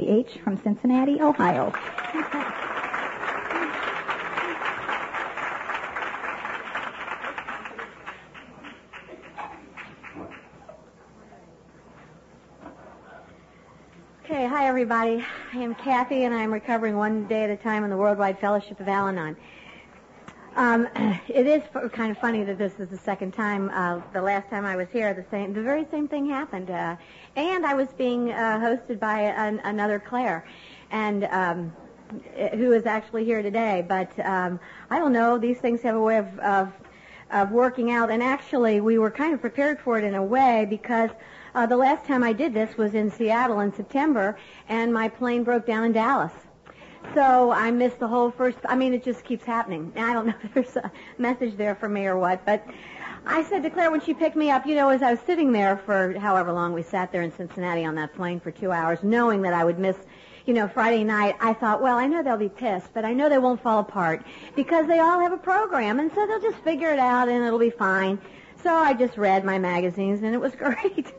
H from Cincinnati, Ohio. Okay, hi everybody. I am Kathy and I'm recovering one day at a time in the Worldwide Fellowship of Al-Anon. Um, it is kind of funny that this is the second time. Uh, the last time I was here, the same, the very same thing happened, uh, and I was being uh, hosted by an, another Claire, and um, who is actually here today. But um, I don't know; these things have a way of, of of working out. And actually, we were kind of prepared for it in a way because uh, the last time I did this was in Seattle in September, and my plane broke down in Dallas. So I missed the whole first. I mean, it just keeps happening. I don't know if there's a message there for me or what, but I said to Claire when she picked me up, you know, as I was sitting there for however long we sat there in Cincinnati on that plane for two hours, knowing that I would miss, you know, Friday night, I thought, well, I know they'll be pissed, but I know they won't fall apart because they all have a program, and so they'll just figure it out and it'll be fine. So I just read my magazines, and it was great.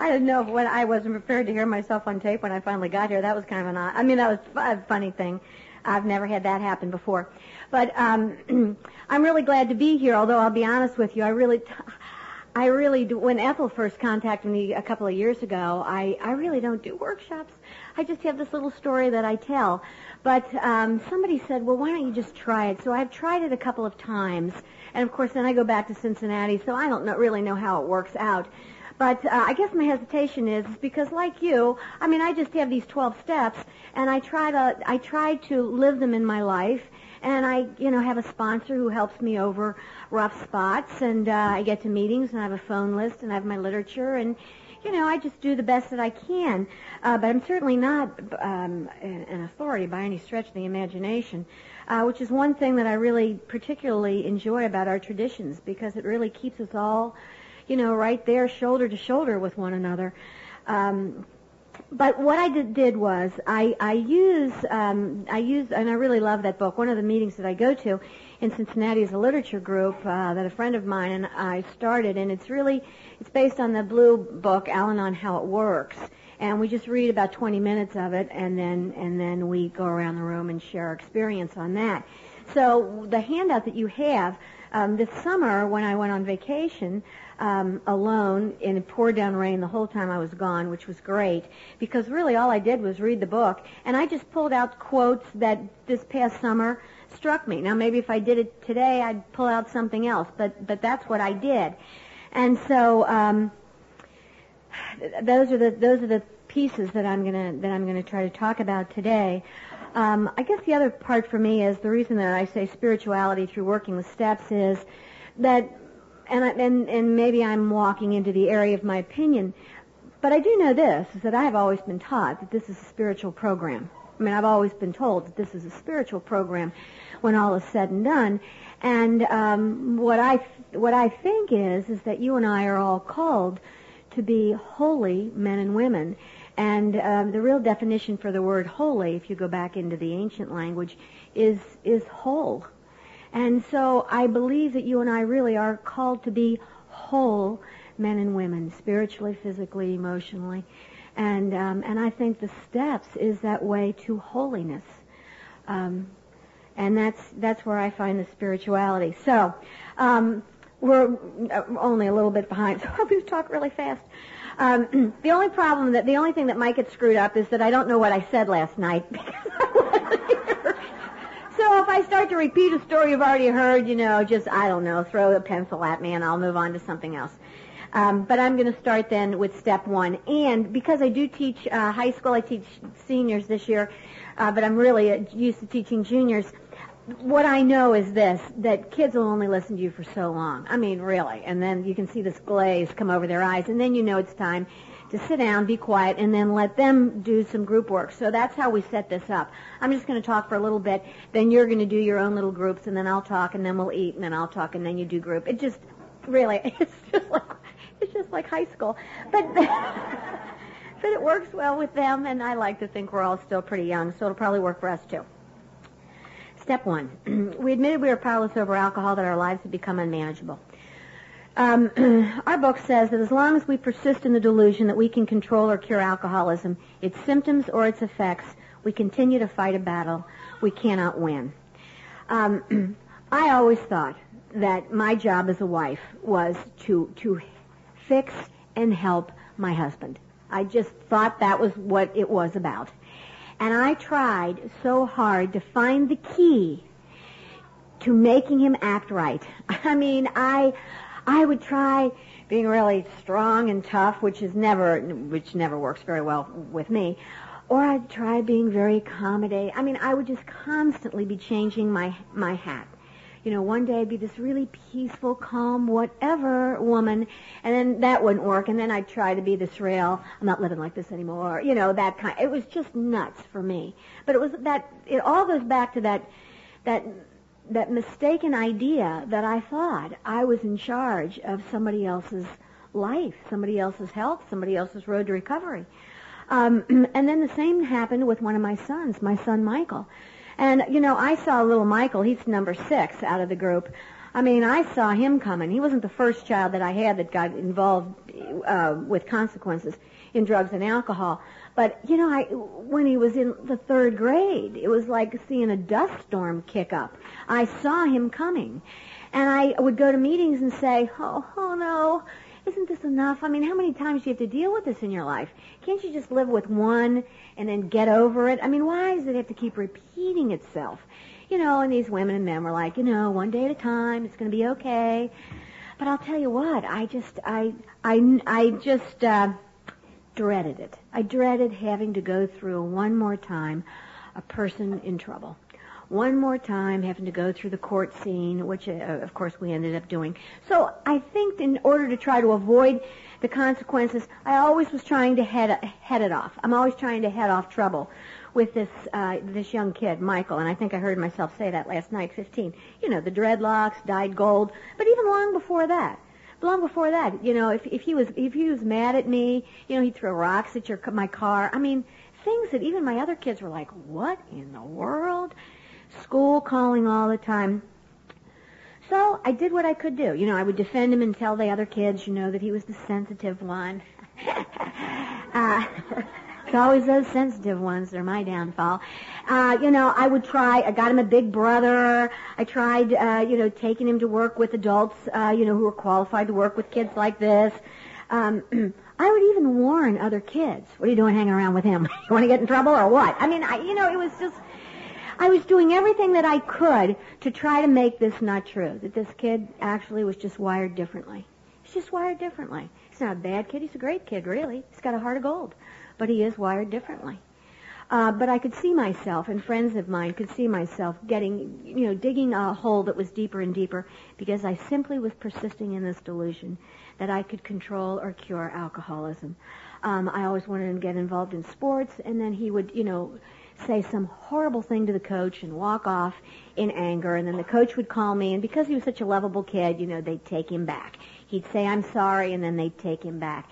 I didn't know when I wasn't prepared to hear myself on tape when I finally got here. That was kind of an odd, I mean, that was a funny thing. I've never had that happen before. But um, I'm really glad to be here, although I'll be honest with you, I really... I really do. When Ethel first contacted me a couple of years ago, I, I really don't do workshops. I just have this little story that I tell. But um, somebody said, well, why don't you just try it? So I've tried it a couple of times. And of course, then I go back to Cincinnati, so I don't know, really know how it works out. But uh, I guess my hesitation is, because, like you, I mean, I just have these 12 steps, and I try to I try to live them in my life, and I, you know, have a sponsor who helps me over rough spots, and uh, I get to meetings, and I have a phone list, and I have my literature, and you know, I just do the best that I can. Uh, but I'm certainly not um, an authority by any stretch of the imagination, uh, which is one thing that I really particularly enjoy about our traditions because it really keeps us all, you know, right there, shoulder to shoulder with one another. Um, but what I did, did was I, I use um, I use and I really love that book. One of the meetings that I go to in Cincinnati is a literature group uh, that a friend of mine and I started, and it's really it's based on the blue book Al-Anon How It Works, and we just read about 20 minutes of it, and then and then we go around the room and share our experience on that. So the handout that you have um, this summer when I went on vacation um, alone and it poured down rain the whole time I was gone, which was great because really all I did was read the book and I just pulled out quotes that this past summer struck me. Now maybe if I did it today, I'd pull out something else, but but that's what I did, and so um, those are the those are the pieces that I'm gonna that I'm gonna try to talk about today. Um, I guess the other part for me is the reason that I say spirituality through working with steps is that, and, and, and maybe I'm walking into the area of my opinion, but I do know this, is that I have always been taught that this is a spiritual program. I mean, I've always been told that this is a spiritual program when all is said and done. And um, what I what I think is is that you and I are all called to be holy men and women. And um, the real definition for the word holy, if you go back into the ancient language, is is whole. And so I believe that you and I really are called to be whole men and women, spiritually, physically, emotionally. And um, and I think the steps is that way to holiness. Um, and that's that's where I find the spirituality. So um, we're only a little bit behind, so just talk really fast. Um, the only problem that the only thing that might get screwed up is that I don't know what I said last night because I. So if I start to repeat a story you've already heard, you know, just I don't know, throw a pencil at me and I'll move on to something else. Um, but I'm going to start then with step one. And because I do teach uh, high school, I teach seniors this year, uh, but I'm really uh, used to teaching juniors what I know is this, that kids will only listen to you for so long. I mean, really. And then you can see this glaze come over their eyes, and then you know it's time to sit down, be quiet, and then let them do some group work. So that's how we set this up. I'm just going to talk for a little bit, then you're going to do your own little groups, and then I'll talk, and then we'll eat, and then I'll talk, and then you do group. It just, really, it's just like, it's just like high school. But, but it works well with them, and I like to think we're all still pretty young, so it'll probably work for us too. Step one. we admitted we were powerless over alcohol, that our lives had become unmanageable. Um, our book says that as long as we persist in the delusion that we can control or cure alcoholism, its symptoms or its effects, we continue to fight a battle we cannot win. Um, I always thought that my job as a wife was to to fix and help my husband. I just thought that was what it was about. And I tried so hard to find the key to making him act right. I mean, I I would try being really strong and tough, which is never which never works very well with me. Or I'd try being very accommodating. I mean, I would just constantly be changing my my hat you know, one day I'd be this really peaceful, calm, whatever woman, and then that wouldn't work, and then I'd try to be this real, I'm not living like this anymore, you know, that kind. It was just nuts for me. But it was that, it all goes back to that, that, that mistaken idea that I thought I was in charge of somebody else's life, somebody else's health, somebody else's road to recovery. Um, and then the same happened with one of my sons, my son Michael. And, you know, I saw little Michael, he's number six out of the group. I mean, I saw him coming. He wasn't the first child that I had that got involved uh, with consequences in drugs and alcohol. But, you know, I, when he was in the third grade, it was like seeing a dust storm kick up. I saw him coming. And I would go to meetings and say, oh, oh no, isn't this enough? I mean, how many times do you have to deal with this in your life? Can't you just live with one and then get over it? I mean, why does it have to keep repeating itself? You know, and these women and men were like, you know, one day at a time, it's going to be okay. But I'll tell you what, I just, I, I, I just uh, dreaded it. I dreaded having to go through one more time a person in trouble one more time, having to go through the court scene, which uh, of course we ended up doing. So I think in order to try to avoid the consequences, I always was trying to head head it off. I'm always trying to head off trouble with this uh, this young kid, Michael, and I think I heard myself say that last night, 15. You know, the dreadlocks, dyed gold, but even long before that, long before that, you know, if if he was if he was mad at me, you know, he'd throw rocks at your my car. I mean, things that even my other kids were like, "What in the world?" school calling all the time. So I did what I could do. You know, I would defend him and tell the other kids, you know, that he was the sensitive one. uh, it's always those sensitive ones are my downfall. Uh, you know, I would try, I got him a big brother. I tried, uh, you know, taking him to work with adults, uh, you know, who were qualified to work with kids like this. Um, I would even warn other kids. What are you doing hanging around with him? you want to get in trouble or what? I mean, I, you know, it was just, I was doing everything that I could to try to make this not true, that this kid actually was just wired differently. He's just wired differently. He's not a bad kid. He's a great kid, really. He's got a heart of gold. But he is wired differently. Uh, but I could see myself, and friends of mine could see myself getting, you know, digging a hole that was deeper and deeper because I simply was persisting in this delusion that I could control or cure alcoholism. Um, I always wanted to get involved in sports, and then he would, you know, say some horrible thing to the coach and walk off in anger and then the coach would call me and because he was such a lovable kid, you know, they'd take him back. He'd say I'm sorry and then they'd take him back.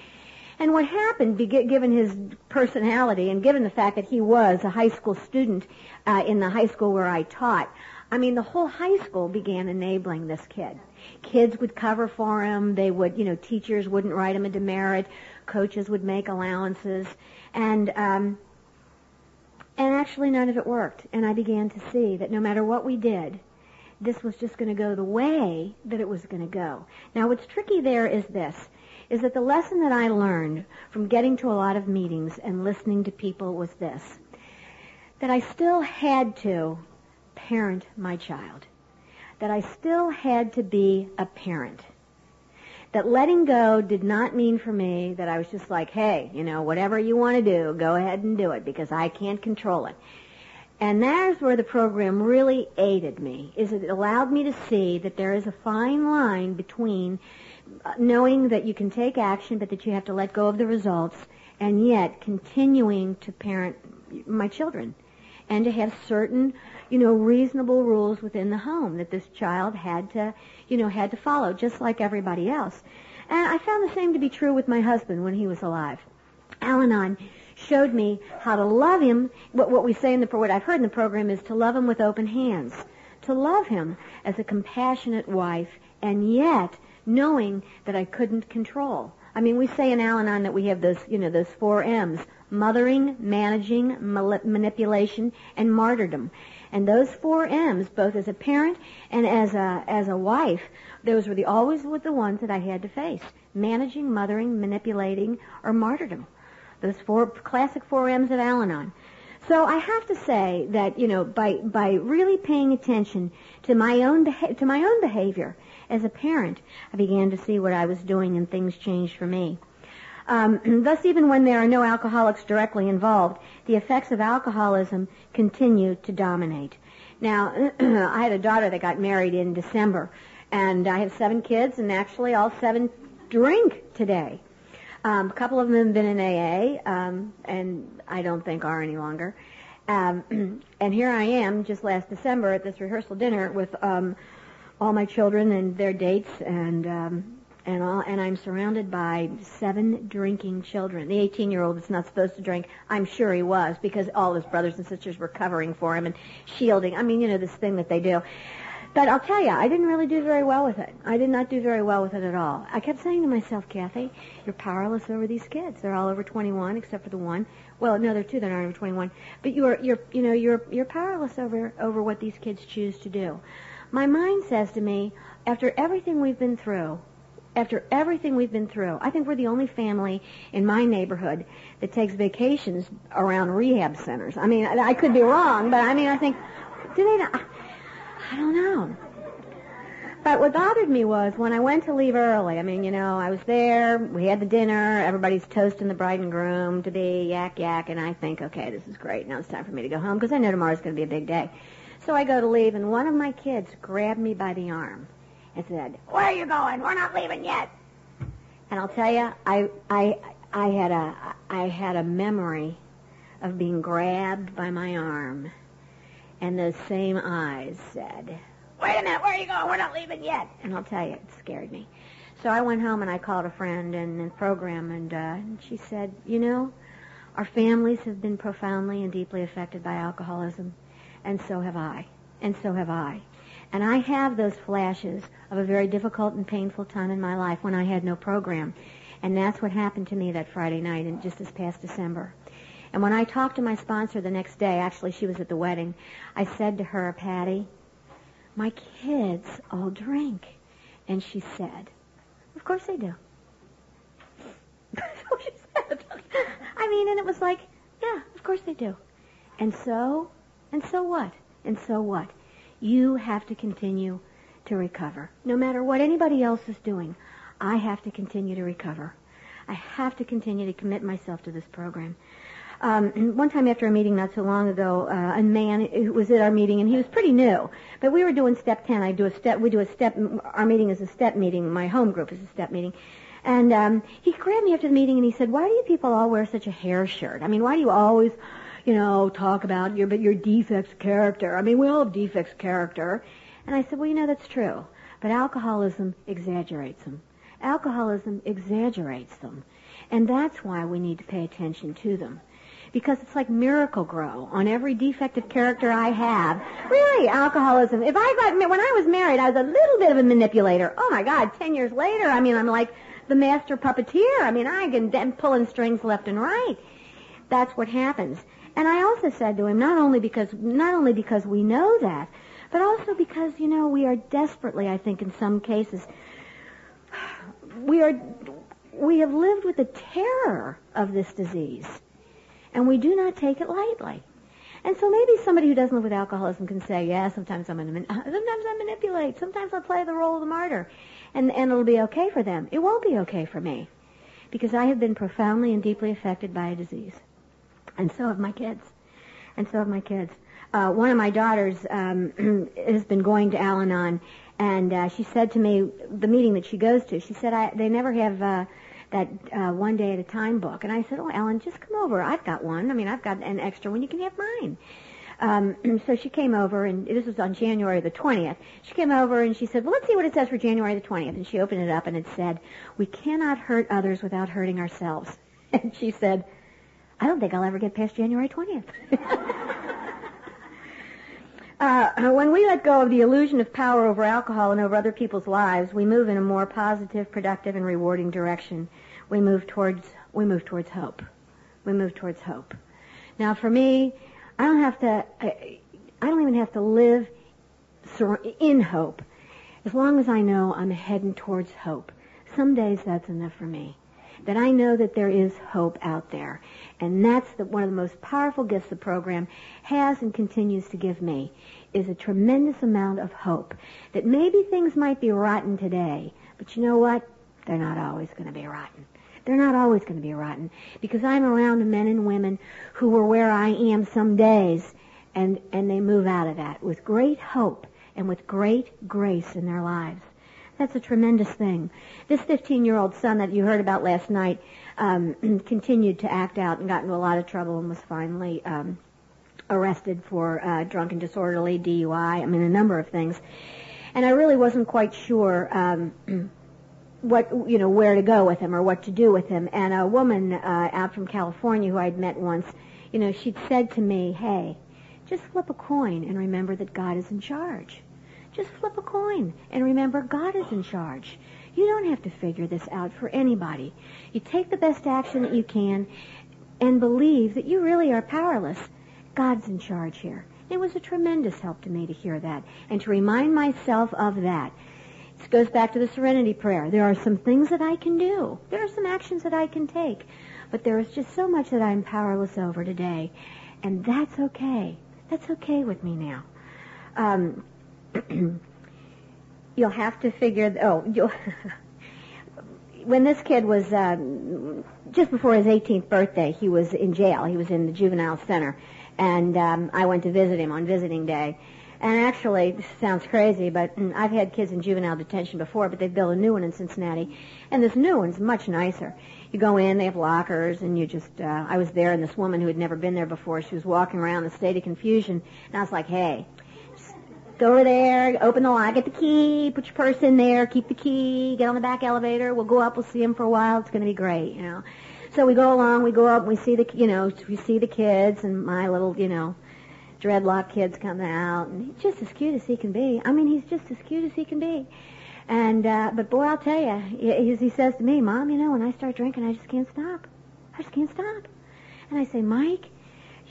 And what happened, given his personality and given the fact that he was a high school student uh, in the high school where I taught, I mean, the whole high school began enabling this kid. Kids would cover for him. They would, you know, teachers wouldn't write him a demerit. Coaches would make allowances. And um, and actually none of it worked. And I began to see that no matter what we did, this was just going to go the way that it was going to go. Now what's tricky there is this, is that the lesson that I learned from getting to a lot of meetings and listening to people was this, that I still had to parent my child. That I still had to be a parent that letting go did not mean for me that I was just like, hey, you know, whatever you want to do, go ahead and do it because I can't control it. And there's where the program really aided me, is it allowed me to see that there is a fine line between knowing that you can take action but that you have to let go of the results and yet continuing to parent my children and to have certain, you know, reasonable rules within the home that this child had to, you know, had to follow, just like everybody else. And I found the same to be true with my husband when he was alive. Al-Anon showed me how to love him. What, what we say in the, for what I've heard in the program is to love him with open hands. To love him as a compassionate wife and yet knowing that I couldn't control. I mean, we say in Al-Anon that we have those, you know, those four M's: mothering, managing, manipulation, and martyrdom. And those four M's, both as a parent and as a as a wife, those were the always were the ones that I had to face: managing, mothering, manipulating, or martyrdom. Those four classic four M's of Al-Anon. So I have to say that you know by by really paying attention to my own beha- to my own behavior as a parent, I began to see what I was doing and things changed for me. Um, thus, even when there are no alcoholics directly involved, the effects of alcoholism continue to dominate. Now, I had a daughter that got married in December, and I have seven kids, and actually all seven drink today. Um, a couple of them have been in AA, um, and I don't think are any longer. Um, and here I am, just last December, at this rehearsal dinner with um, all my children and their dates, and um, and all, and I'm surrounded by seven drinking children. The 18 year old is not supposed to drink. I'm sure he was because all his brothers and sisters were covering for him and shielding. I mean, you know, this thing that they do. But I'll tell you, I didn't really do very well with it. I did not do very well with it at all. I kept saying to myself, Kathy, you're powerless over these kids. They're all over 21 except for the one. Well, no, there are two that aren't over 21. But you're, you're, you know, you're, you're powerless over, over what these kids choose to do. My mind says to me, after everything we've been through, after everything we've been through, I think we're the only family in my neighborhood that takes vacations around rehab centers. I mean, I could be wrong, but I mean, I think, do they not? I don't know. But what bothered me was when I went to leave early. I mean, you know, I was there, we had the dinner, everybody's toasting the bride and groom to be yak yak, and I think, okay, this is great. Now it's time for me to go home because I know tomorrow's going to be a big day. So I go to leave, and one of my kids grabbed me by the arm and said, "Where are you going? We're not leaving yet." And I'll tell you, I I I had a I had a memory of being grabbed by my arm, and those same eyes said, "Wait a minute, where are you going? We're not leaving yet." And I'll tell you, it scared me. So I went home and I called a friend in the program, and, uh, and she said, "You know, our families have been profoundly and deeply affected by alcoholism, and so have I, and so have I." And I have those flashes of a very difficult and painful time in my life when I had no program. And that's what happened to me that Friday night in just this past December. And when I talked to my sponsor the next day, actually she was at the wedding, I said to her, Patty, my kids all drink. And she said, of course they do. so she said. I mean, and it was like, yeah, of course they do. And so, and so what? And so what? You have to continue to recover. No matter what anybody else is doing, I have to continue to recover. I have to continue to commit myself to this program. Um, one time after a meeting not so long ago, uh, a man who was at our meeting, and he was pretty new, but we were doing step 10. I do a step, we do a step, our meeting is a step meeting, my home group is a step meeting. And um, he grabbed me after the meeting and he said, why do you people all wear such a hair shirt? I mean, why do you always you know, talk about your but your defects character. I mean, we all have defects of character. And I said, well, you know, that's true. But alcoholism exaggerates them. Alcoholism exaggerates them. And that's why we need to pay attention to them. Because it's like Miracle-Gro on every defective character I have. Really, alcoholism. If I got, when I was married, I was a little bit of a manipulator. Oh my God, ten years later, I mean, I'm like the master puppeteer. I mean, I can then pulling strings left and right. That's what happens. And I also said to him, not only because not only because we know that, but also because you know we are desperately, I think, in some cases, we are we have lived with the terror of this disease, and we do not take it lightly. And so maybe somebody who doesn't live with alcoholism can say, yeah, sometimes I'm sometimes I manipulate, sometimes I play the role of the martyr, and and it'll be okay for them. It won't be okay for me, because I have been profoundly and deeply affected by a disease. And so have my kids. And so have my kids. Uh, one of my daughters um, has been going to Al-Anon, and uh, she said to me, the meeting that she goes to, she said, I, they never have uh, that uh, one day at a time book. And I said, oh, Ellen, just come over. I've got one. I mean, I've got an extra one. You can have mine. Um, so she came over, and this was on January the 20th. She came over and she said, well, let's see what it says for January the 20th. And she opened it up, and it said, we cannot hurt others without hurting ourselves. And she said, I don't think I'll ever get past January 20th. Uh, when we let go of the illusion of power over alcohol and over other people's lives, we move in a more positive, productive, and rewarding direction. We move towards we move towards hope. We move towards hope. Now, for me, I don't have to. I, I don't even have to live in hope, as long as I know I'm heading towards hope. Some days that's enough for me. That I know that there is hope out there. And that's the, one of the most powerful gifts the program has and continues to give me, is a tremendous amount of hope. That maybe things might be rotten today, but you know what? They're not always going to be rotten. They're not always going to be rotten. Because I'm around men and women who were where I am some days, and, and they move out of that with great hope and with great grace in their lives. That's a tremendous thing. This 15-year-old son that you heard about last night um, continued to act out and got into a lot of trouble and was finally um, arrested for uh, drunken disorderly DUI. I mean, a number of things. And I really wasn't quite sure um, what you know where to go with him or what to do with him. And a woman uh, out from California who I'd met once, you know, she'd said to me, "Hey, just flip a coin and remember that God is in charge." Just flip a coin and remember God is in charge. You don't have to figure this out for anybody. You take the best action that you can and believe that you really are powerless. God's in charge here. It was a tremendous help to me to hear that and to remind myself of that. It goes back to the serenity prayer. There are some things that I can do. There are some actions that I can take. But there is just so much that I'm powerless over today. And that's okay. That's okay with me now. Um, you'll have to figure. Oh, you'll. when this kid was um, just before his 18th birthday, he was in jail. He was in the juvenile center, and um, I went to visit him on visiting day. And actually, this sounds crazy, but mm, I've had kids in juvenile detention before, but they've built a new one in Cincinnati, and this new one's much nicer. You go in, they have lockers, and you just, uh, I was there, and this woman who had never been there before, she was walking around in a state of confusion, and I was like, hey, Go over there, open the lock, get the key, put your purse in there, keep the key, get on the back elevator. We'll go up, we'll see him for a while. It's going to be great, you know. So we go along, we go up, we see the, you know, we see the kids and my little, you know, dreadlock kids come out, and he's just as cute as he can be. I mean, he's just as cute as he can be. And uh, but boy, I'll tell you, he, he says to me, "Mom, you know, when I start drinking, I just can't stop. I just can't stop." And I say, "Mike,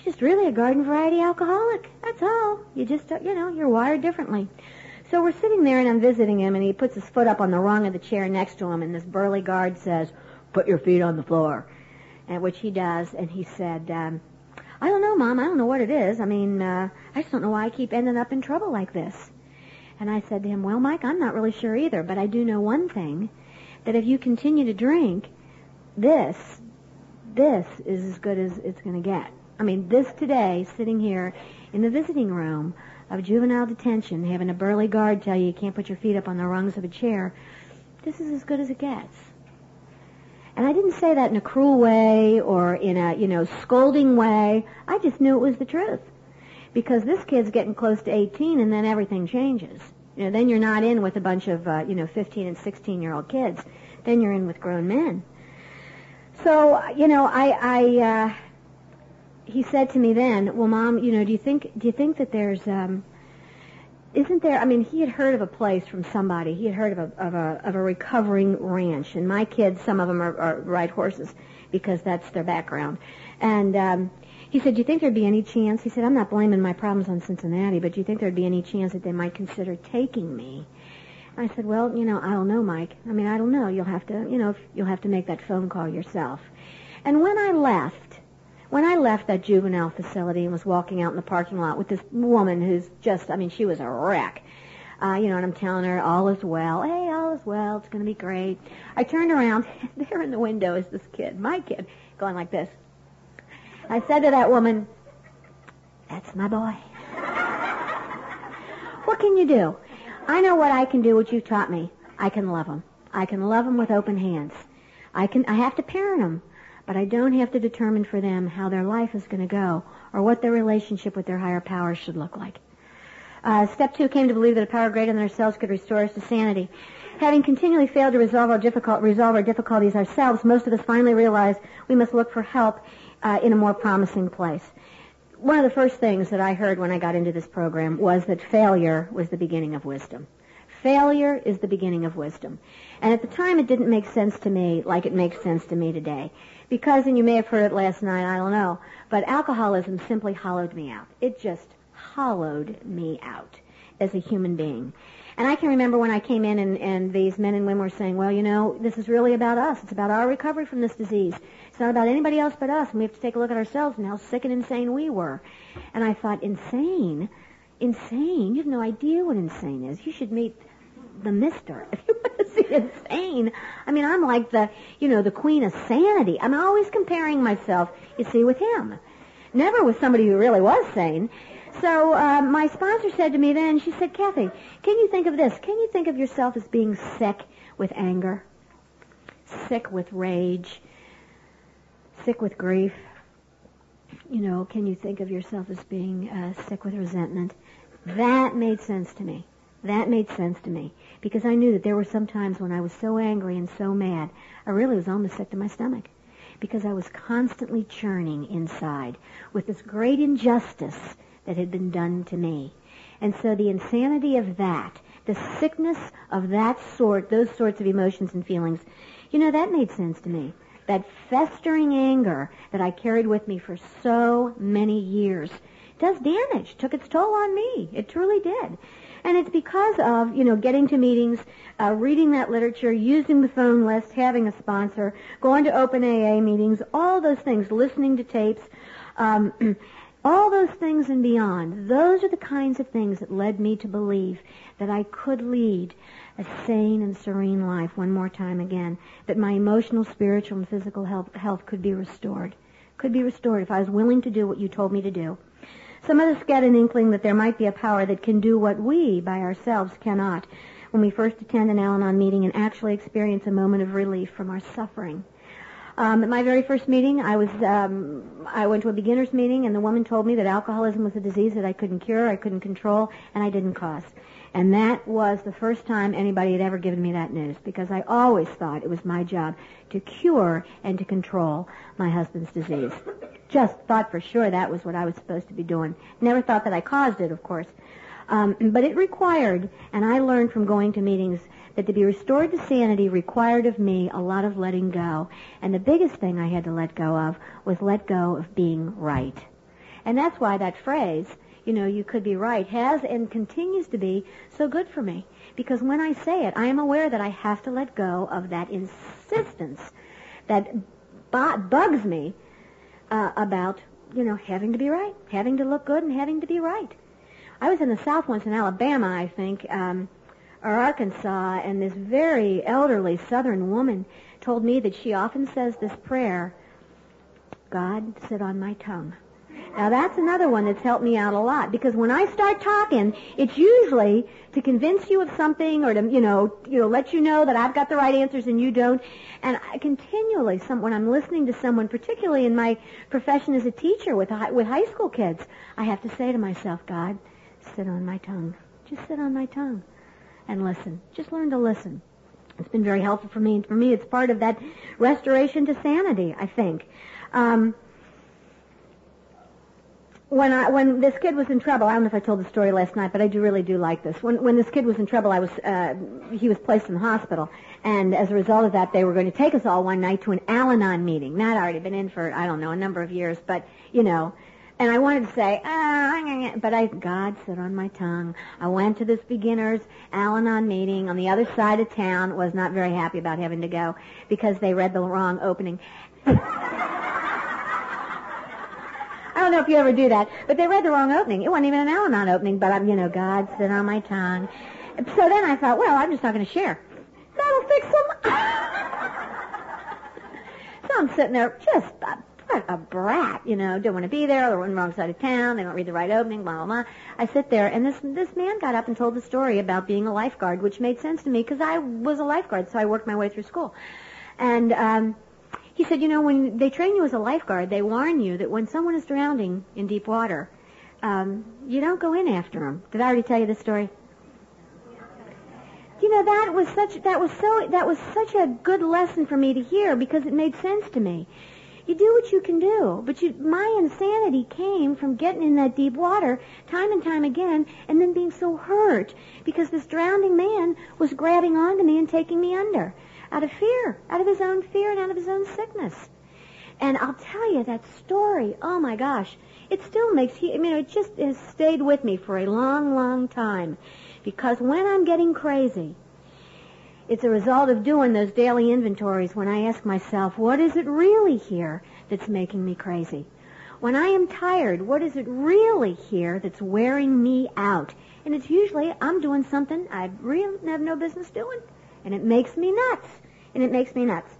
just really a garden variety alcoholic. That's all. You just, you know, you're wired differently. So we're sitting there and I'm visiting him and he puts his foot up on the rung of the chair next to him and this burly guard says, put your feet on the floor. And which he does and he said, um, I don't know, Mom. I don't know what it is. I mean, uh, I just don't know why I keep ending up in trouble like this. And I said to him, well, Mike, I'm not really sure either, but I do know one thing, that if you continue to drink, this, this is as good as it's going to get. I mean, this today, sitting here in the visiting room of juvenile detention, having a burly guard tell you you can't put your feet up on the rungs of a chair, this is as good as it gets. And I didn't say that in a cruel way or in a, you know, scolding way. I just knew it was the truth. Because this kid's getting close to 18 and then everything changes. You know, then you're not in with a bunch of, uh, you know, 15 and 16 year old kids. Then you're in with grown men. So, you know, I, I, uh, he said to me then, "Well, mom, you know, do you think do you think that there's um, isn't there? I mean, he had heard of a place from somebody. He had heard of a of a of a recovering ranch, and my kids, some of them are, are ride horses because that's their background. And um, he said, "Do you think there'd be any chance?" He said, "I'm not blaming my problems on Cincinnati, but do you think there'd be any chance that they might consider taking me?" I said, "Well, you know, I don't know, Mike. I mean, I don't know. You'll have to, you know, you'll have to make that phone call yourself." And when I left when I left that juvenile facility and was walking out in the parking lot with this woman who's just, I mean, she was a wreck. Uh, you know, and I'm telling her all is well. Hey, all is well. It's going to be great. I turned around. there in the window is this kid, my kid, going like this. I said to that woman, that's my boy. what can you do? I know what I can do, what you taught me. I can love him. I can love him with open hands. I can, I have to parent him but I don't have to determine for them how their life is going to go or what their relationship with their higher power should look like. Uh, step two came to believe that a power greater than ourselves could restore us to sanity. Having continually failed to resolve our, difficult, resolve our difficulties ourselves, most of us finally realized we must look for help uh, in a more promising place. one of the first things that I heard when I got into this program was that failure was the beginning of wisdom. Failure is the beginning of wisdom. And at the time it didn't make sense to me like it makes sense to me today. Because, and you may have heard it last night, I don't know, but alcoholism simply hollowed me out. It just hollowed me out as a human being. And I can remember when I came in and, and these men and women were saying, well, you know, this is really about us. It's about our recovery from this disease. It's not about anybody else but us. And we have to take a look at ourselves and how sick and insane we were. And I thought, insane? Insane? You have no idea what insane is. You should meet the mister. If you want to see insane, I mean, I'm like the, you know, the queen of sanity. I'm always comparing myself, you see, with him. Never with somebody who really was sane. So uh, my sponsor said to me then, she said, Kathy, can you think of this? Can you think of yourself as being sick with anger, sick with rage, sick with grief? You know, can you think of yourself as being uh, sick with resentment? That made sense to me. That made sense to me because I knew that there were some times when I was so angry and so mad, I really was almost sick to my stomach because I was constantly churning inside with this great injustice that had been done to me. And so the insanity of that, the sickness of that sort, those sorts of emotions and feelings, you know, that made sense to me. That festering anger that I carried with me for so many years does damage, took its toll on me. It truly did. And it's because of, you know, getting to meetings, uh, reading that literature, using the phone list, having a sponsor, going to open AA meetings, all those things, listening to tapes, um, All those things and beyond, those are the kinds of things that led me to believe that I could lead a sane and serene life one more time again, that my emotional, spiritual, and physical health, health could be restored. Could be restored if I was willing to do what you told me to do. Some of us get an inkling that there might be a power that can do what we, by ourselves, cannot when we first attend an Al-Anon meeting and actually experience a moment of relief from our suffering. Um, at my very first meeting, I was um, I went to a beginners meeting, and the woman told me that alcoholism was a disease that I couldn't cure, I couldn't control, and I didn't cause. And that was the first time anybody had ever given me that news, because I always thought it was my job to cure and to control my husband's disease. Just thought for sure that was what I was supposed to be doing. Never thought that I caused it, of course. Um, but it required, and I learned from going to meetings that to be restored to sanity required of me a lot of letting go. And the biggest thing I had to let go of was let go of being right. And that's why that phrase, you know, you could be right, has and continues to be so good for me. Because when I say it, I am aware that I have to let go of that insistence that bugs me uh, about, you know, having to be right, having to look good and having to be right. I was in the South once in Alabama, I think, um, or Arkansas, and this very elderly Southern woman told me that she often says this prayer, God, sit on my tongue. Now that's another one that's helped me out a lot because when I start talking, it's usually to convince you of something or to, you know, you know, let you know that I've got the right answers and you don't. And I continually, some, when I'm listening to someone, particularly in my profession as a teacher with, with high school kids, I have to say to myself, God, sit on my tongue. Just sit on my tongue and listen. Just learn to listen. It's been very helpful for me. For me, it's part of that restoration to sanity, I think. Um, when I when this kid was in trouble, I don't know if I told the story last night, but I do really do like this. When when this kid was in trouble, I was uh, he was placed in the hospital, and as a result of that, they were going to take us all one night to an Al-Anon meeting. Not already been in for I don't know a number of years, but you know, and I wanted to say, ah, but I, God said on my tongue. I went to this beginner's Al-Anon meeting on the other side of town, was not very happy about having to go because they read the wrong opening. I don't know if you ever do that, but they read the wrong opening. It wasn't even an Al-Anon opening, but I'm, you know, God said on my tongue. So then I thought, well, I'm just not going to share. That'll fix them. so I'm sitting there just what a brat, you know, don't want to be there, they're on the wrong side of town, they don't read the right opening, blah, blah, blah. I sit there, and this, this man got up and told the story about being a lifeguard, which made sense to me because I was a lifeguard, so I worked my way through school. And, um, he said, you know, when they train you as a lifeguard, they warn you that when someone is drowning in deep water, um, you don't go in after them. Did I already tell you this story? You know, that was such, that was so, that was such a good lesson for me to hear because it made sense to me. You do what you can do. But you, my insanity came from getting in that deep water time and time again and then being so hurt because this drowning man was grabbing onto me and taking me under out of fear, out of his own fear and out of his own sickness. And I'll tell you that story, oh my gosh, it still makes, I mean, it just has stayed with me for a long, long time. Because when I'm getting crazy, it's a result of doing those daily inventories when I ask myself, what is it really here that's making me crazy? When I am tired, what is it really here that's wearing me out? And it's usually I'm doing something I really have no business doing. And it makes me nuts. And it makes me nuts.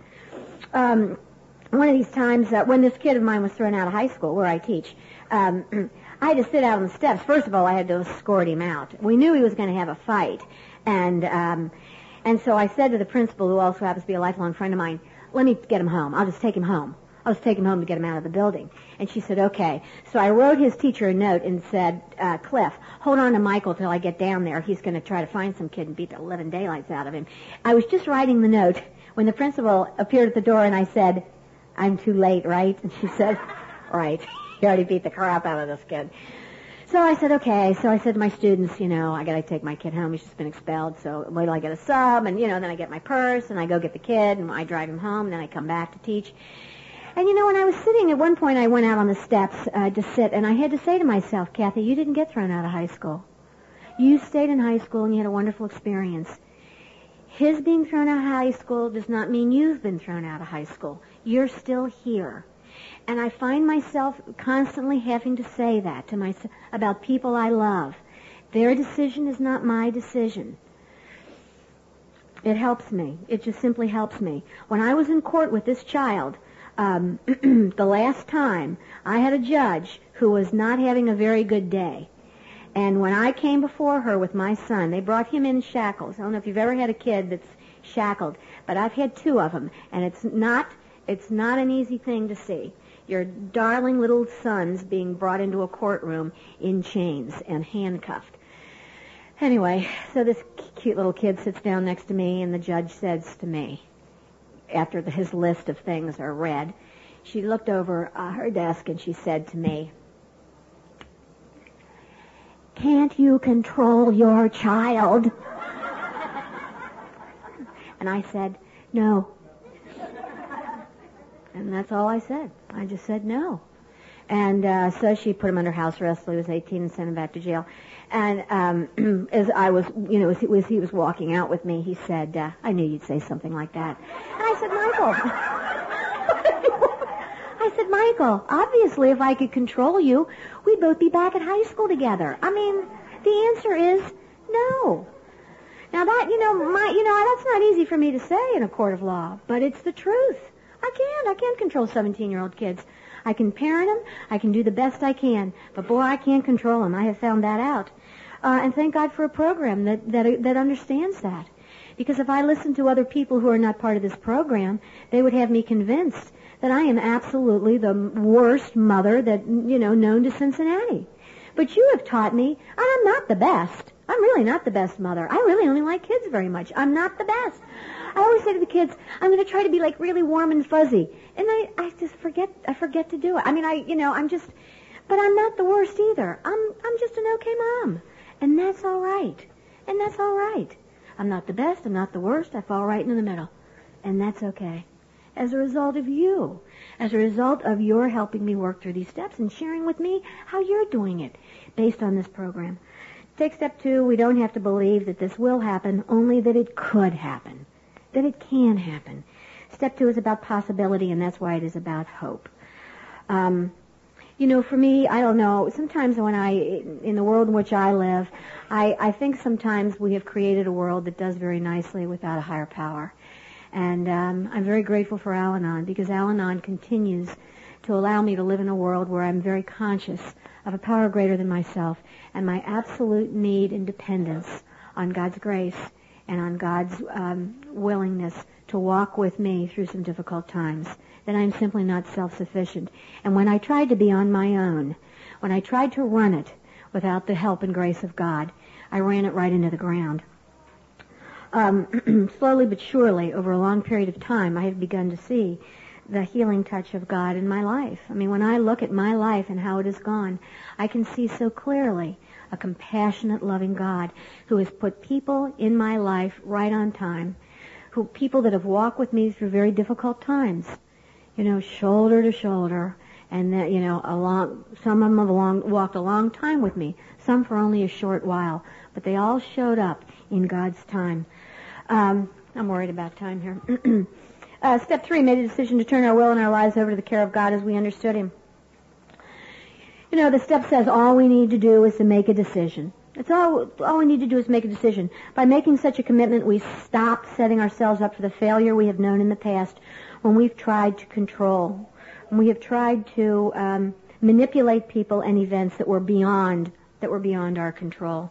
Um, one of these times uh, when this kid of mine was thrown out of high school where I teach, um, I had to sit out on the steps. First of all, I had to escort him out. We knew he was going to have a fight. And, um, and so I said to the principal, who also happens to be a lifelong friend of mine, let me get him home. I'll just take him home. I'll just take him home to get him out of the building. And she said, okay. So I wrote his teacher a note and said, uh, Cliff, hold on to Michael till I get down there. He's going to try to find some kid and beat the living daylights out of him. I was just writing the note when the principal appeared at the door and I said, I'm too late, right? And she said, right. You already beat the crap out of this kid. So I said, okay. So I said to my students, you know, I gotta take my kid home. He's just been expelled. So wait till I get a sub, and you know, then I get my purse, and I go get the kid, and I drive him home, and then I come back to teach. And you know, when I was sitting at one point, I went out on the steps uh, to sit, and I had to say to myself, Kathy, you didn't get thrown out of high school. You stayed in high school, and you had a wonderful experience. His being thrown out of high school does not mean you've been thrown out of high school. You're still here. And I find myself constantly having to say that to myself about people I love. Their decision is not my decision. It helps me. It just simply helps me. When I was in court with this child, um, the last time, I had a judge who was not having a very good day. And when I came before her with my son, they brought him in shackles. I don't know if you've ever had a kid that's shackled, but I've had two of them, and it's not it's not an easy thing to see your darling little sons being brought into a courtroom in chains and handcuffed. Anyway, so this cute little kid sits down next to me, and the judge says to me, after the, his list of things are read, she looked over uh, her desk and she said to me, Can't you control your child? and I said, No, and that's all I said. I just said no. And uh, so she put him under house arrest he was 18 and sent him back to jail. And um, as I was, you know, as he, as he was walking out with me, he said, uh, "I knew you'd say something like that." And I said, "Michael." I said, Michael, obviously if I could control you, we'd both be back at high school together. I mean, the answer is no. Now that, you know, my, you know, that's not easy for me to say in a court of law, but it's the truth. I can't. I can't control 17-year-old kids. I can parent them. I can do the best I can. But boy, I can't control them. I have found that out. Uh, and thank God for a program that, that, that understands that. Because if I listened to other people who are not part of this program, they would have me convinced that I am absolutely the worst mother that, you know, known to Cincinnati. But you have taught me I'm not the best. I'm really not the best mother. I really only like kids very much. I'm not the best. I always say to the kids, I'm going to try to be like really warm and fuzzy. And I, I just forget, I forget to do it. I mean, I, you know, I'm just, but I'm not the worst either. I'm, I'm just an okay mom. And that's all right. And that's all right. I'm not the best. I'm not the worst. I fall right in the middle. And that's okay. As a result of you. As a result of your helping me work through these steps and sharing with me how you're doing it based on this program. Take step two, we don't have to believe that this will happen, only that it could happen that it can happen. Step two is about possibility, and that's why it is about hope. Um, you know, for me, I don't know. Sometimes when I, in the world in which I live, I, I think sometimes we have created a world that does very nicely without a higher power. And um, I'm very grateful for Al-Anon because Al-Anon continues to allow me to live in a world where I'm very conscious of a power greater than myself and my absolute need and dependence on God's grace and on God's um, willingness to walk with me through some difficult times. That I'm simply not self-sufficient. And when I tried to be on my own, when I tried to run it without the help and grace of God, I ran it right into the ground. Um, slowly but surely, over a long period of time, I have begun to see the healing touch of God in my life. I mean, when I look at my life and how it has gone, I can see so clearly a compassionate, loving God who has put people in my life right on time, who people that have walked with me through very difficult times, you know, shoulder to shoulder, and that you know, a long, some of them have long, walked a long time with me, some for only a short while, but they all showed up in God's time. Um, I'm worried about time here. Uh, step three, made a decision to turn our will and our lives over to the care of God as we understood Him. You know, the step says all we need to do is to make a decision. It's all, all we need to do is make a decision. By making such a commitment, we stop setting ourselves up for the failure we have known in the past when we've tried to control, we have tried to um, manipulate people and events that were beyond, that were beyond our control.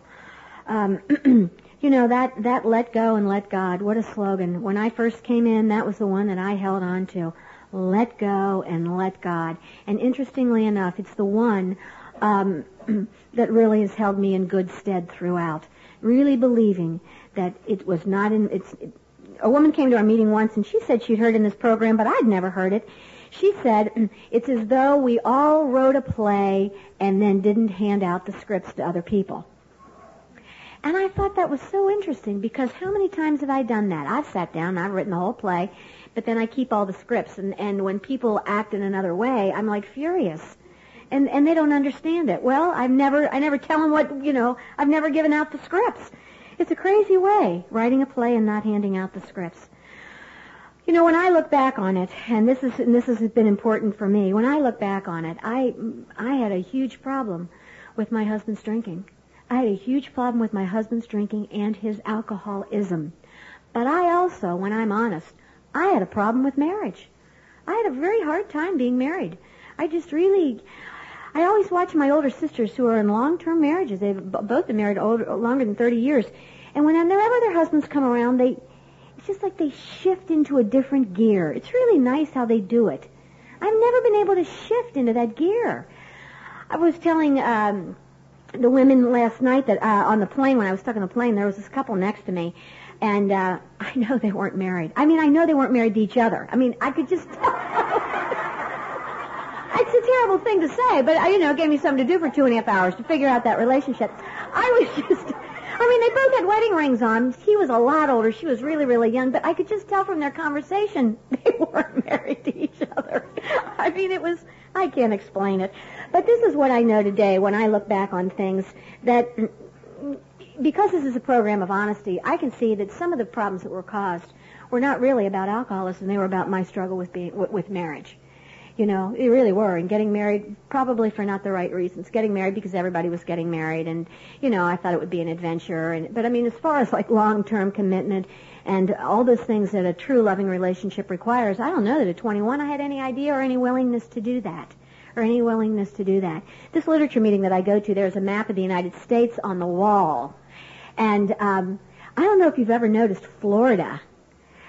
Um, You know, that, that let go and let God, what a slogan. When I first came in, that was the one that I held on to. Let go and let God. And interestingly enough, it's the one um, that really has held me in good stead throughout. Really believing that it was not in, it's, it, a woman came to our meeting once and she said she'd heard in this program, but I'd never heard it. She said, it's as though we all wrote a play and then didn't hand out the scripts to other people. And I thought that was so interesting because how many times have I done that? I've sat down, I've written the whole play, but then I keep all the scripts and, and when people act in another way, I'm like furious. And, and they don't understand it. Well, I've never, I never tell them what, you know, I've never given out the scripts. It's a crazy way, writing a play and not handing out the scripts. You know, when I look back on it, and this is and this has been important for me. When I look back on it, I I had a huge problem with my husband's drinking. I had a huge problem with my husband's drinking and his alcoholism. But I also, when I'm honest, I had a problem with marriage. I had a very hard time being married. I just really, I always watch my older sisters who are in long-term marriages. They've both been married older, longer than 30 years. And whenever their husbands come around, they, it's just like they shift into a different gear. It's really nice how they do it. I've never been able to shift into that gear. I was telling, um, the women last night that uh, on the plane when I was stuck on the plane, there was this couple next to me, and uh, I know they weren't married. I mean, I know they weren't married to each other. I mean, I could just it's a terrible thing to say, but uh, you know, it gave me something to do for two and a half hours to figure out that relationship. I was just. I mean, they both had wedding rings on. He was a lot older. She was really, really young. But I could just tell from their conversation they weren't married to each other. I mean, it was, I can't explain it. But this is what I know today when I look back on things that because this is a program of honesty, I can see that some of the problems that were caused were not really about alcoholism. They were about my struggle with being with, marriage. You know, they really were. And getting married, probably for not the right reasons. Getting married because everybody was getting married, and you know, I thought it would be an adventure. And but I mean, as far as like long-term commitment and all those things that a true loving relationship requires, I don't know that at 21 I had any idea or any willingness to do that or any willingness to do that. This literature meeting that I go to, there's a map of the United States on the wall. And um, I don't know if you've ever noticed Florida.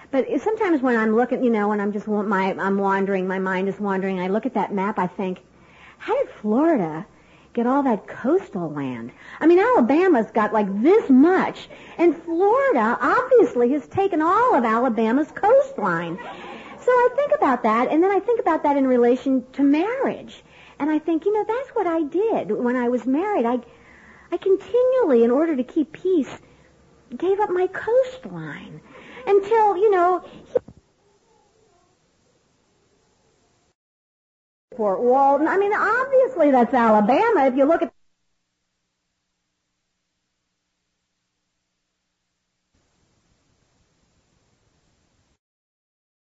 But sometimes when I'm looking, you know, when I'm just my I'm wandering, my mind is wandering. I look at that map, I think, how did Florida get all that coastal land? I mean, Alabama's got like this much, and Florida obviously has taken all of Alabama's coastline. So I think about that, and then I think about that in relation to marriage. And I think, you know, that's what I did when I was married. I, I continually, in order to keep peace, gave up my coastline until, you know, he... Fort Walton. I mean, obviously that's Alabama. If you look at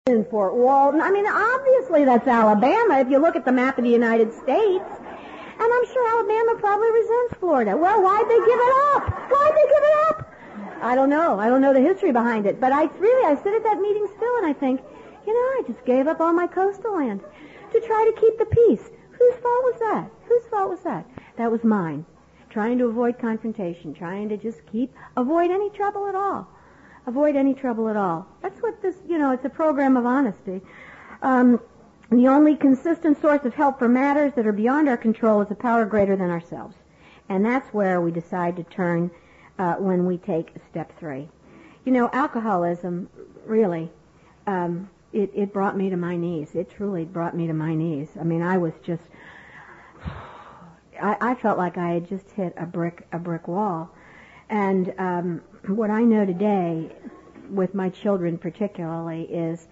in Fort Walton. I mean, obviously that's Alabama if you look at the map of the United States. And I'm sure Alabama probably resents Florida. Well, why'd they give it up? Why'd they give it up? I don't know. I don't know the history behind it. But I really, I sit at that meeting still and I think, you know, I just gave up all my coastal land to try to keep the peace. Whose fault was that? Whose fault was that? That was mine. Trying to avoid confrontation, trying to just keep, avoid any trouble at all avoid any trouble at all. That's what this, you know, it's a program of honesty. Um, the only consistent source of help for matters that are beyond our control is a power greater than ourselves. And that's where we decide to turn uh, when we take step three. You know, alcoholism, really, um, it, it brought me to my knees. It truly brought me to my knees. I mean, I was just, I, I felt like I had just hit a brick, a brick wall. And um, what I know today, with my children particularly, is,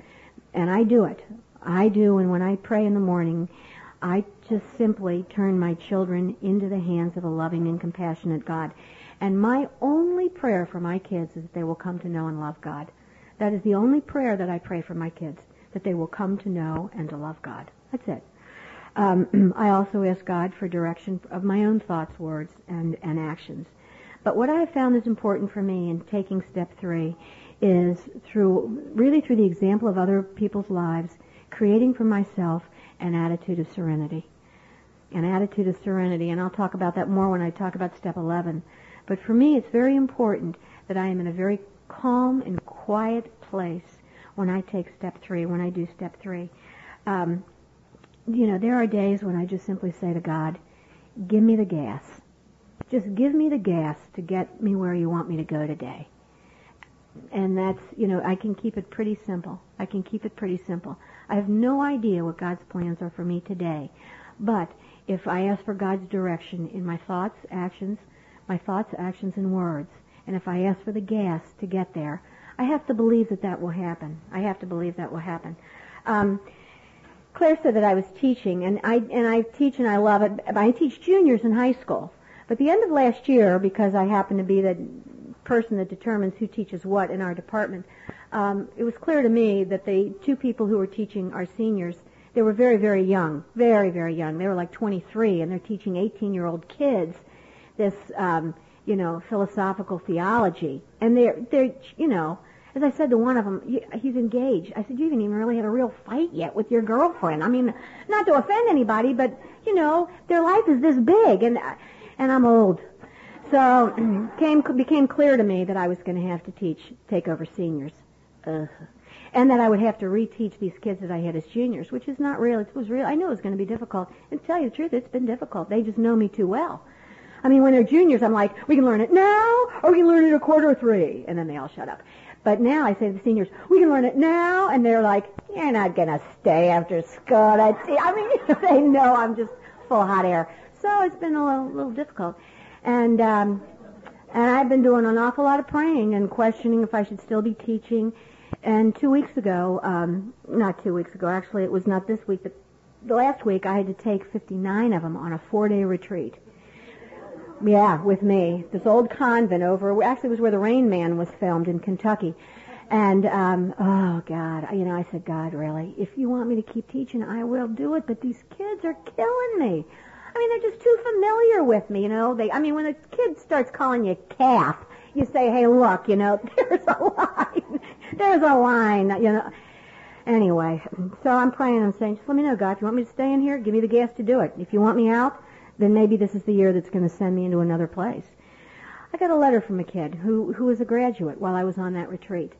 and I do it. I do, and when I pray in the morning, I just simply turn my children into the hands of a loving and compassionate God. And my only prayer for my kids is that they will come to know and love God. That is the only prayer that I pray for my kids, that they will come to know and to love God. That's it. Um, I also ask God for direction of my own thoughts, words, and, and actions. But what I have found is important for me in taking step three is through, really through the example of other people's lives, creating for myself an attitude of serenity. An attitude of serenity, and I'll talk about that more when I talk about step 11. But for me, it's very important that I am in a very calm and quiet place when I take step three, when I do step three. Um, you know, there are days when I just simply say to God, give me the gas. Just give me the gas to get me where you want me to go today. And that's, you know, I can keep it pretty simple. I can keep it pretty simple. I have no idea what God's plans are for me today. But if I ask for God's direction in my thoughts, actions, my thoughts, actions, and words, and if I ask for the gas to get there, I have to believe that that will happen. I have to believe that will happen. Um, Claire said that I was teaching, and I and I teach and I love it. I teach juniors in high school. But the end of last year, because I happened to be the person that determines who teaches what in our department, um, it was clear to me that the two people who were teaching our seniors, they were very, very young, very, very young. They were like 23, and they're teaching 18-year-old kids this, um, you know, philosophical theology, and they're they're you know as I said to one of them, he's engaged. I said, you haven't even really had a real fight yet with your girlfriend. I mean, not to offend anybody, but you know, their life is this big, and and I'm old. So came became clear to me that I was going to have to teach take over seniors, uh, and that I would have to reteach these kids that I had as juniors, which is not real. It was real. I knew it was going to be difficult. And to tell you the truth, it's been difficult. They just know me too well. I mean, when they're juniors, I'm like, we can learn it now, or we can learn it at quarter three, and then they all shut up. But now I say to the seniors, we can learn it now, and they're like, you're not going to stay after school. I mean, they know I'm just full hot air. So it's been a little, little difficult. And, um, and I've been doing an awful lot of praying and questioning if I should still be teaching. And two weeks ago, um, not two weeks ago, actually it was not this week, but the last week I had to take 59 of them on a four-day retreat. Yeah, with me. This old convent over, actually it was where The Rain Man was filmed in Kentucky. And, um, oh God, you know, I said, God, really, if you want me to keep teaching, I will do it, but these kids are killing me. I mean, they're just too familiar with me, you know. They, I mean, when a kid starts calling you calf, you say, hey, look, you know, there's a line. there's a line, you know. Anyway, so I'm praying, I'm saying, just let me know, God, if you want me to stay in here, give me the gas to do it. If you want me out, then maybe this is the year that's going to send me into another place. I got a letter from a kid who, who was a graduate while I was on that retreat.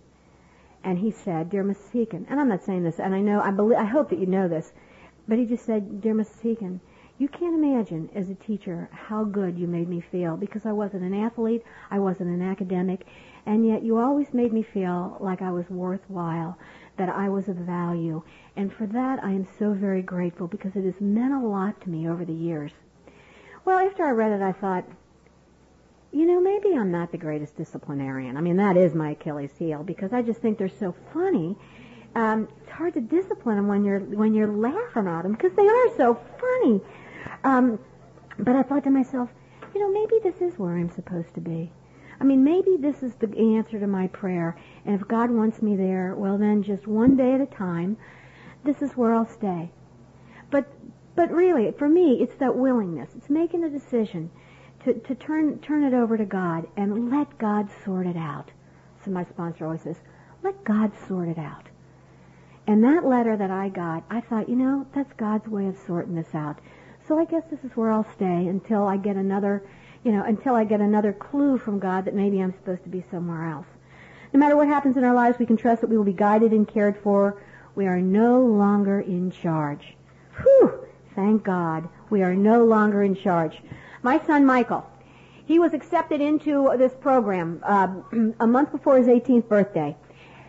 And he said, Dear Mrs. Heekin, and I'm not saying this, and I know, I believe, I hope that you know this, but he just said, Dear Mrs. Heekin, you can't imagine as a teacher how good you made me feel because I wasn't an athlete, I wasn't an academic, and yet you always made me feel like I was worthwhile, that I was of value. And for that I am so very grateful because it has meant a lot to me over the years. Well, after I read it, I thought, you know, maybe I'm not the greatest disciplinarian. I mean, that is my Achilles heel because I just think they're so funny. Um, it's hard to discipline them when you're when you're laughing at them because they are so funny. Um, but I thought to myself, you know, maybe this is where I'm supposed to be. I mean, maybe this is the answer to my prayer. And if God wants me there, well, then just one day at a time, this is where I'll stay. But but really, for me, it's that willingness. It's making a decision to, to turn, turn it over to God and let God sort it out. So my sponsor always says, let God sort it out. And that letter that I got, I thought, you know, that's God's way of sorting this out. So I guess this is where I'll stay until I get another, you know, until I get another clue from God that maybe I'm supposed to be somewhere else. No matter what happens in our lives, we can trust that we will be guided and cared for. We are no longer in charge. Whew! Thank God. We are no longer in charge. My son Michael, he was accepted into this program uh, a month before his 18th birthday.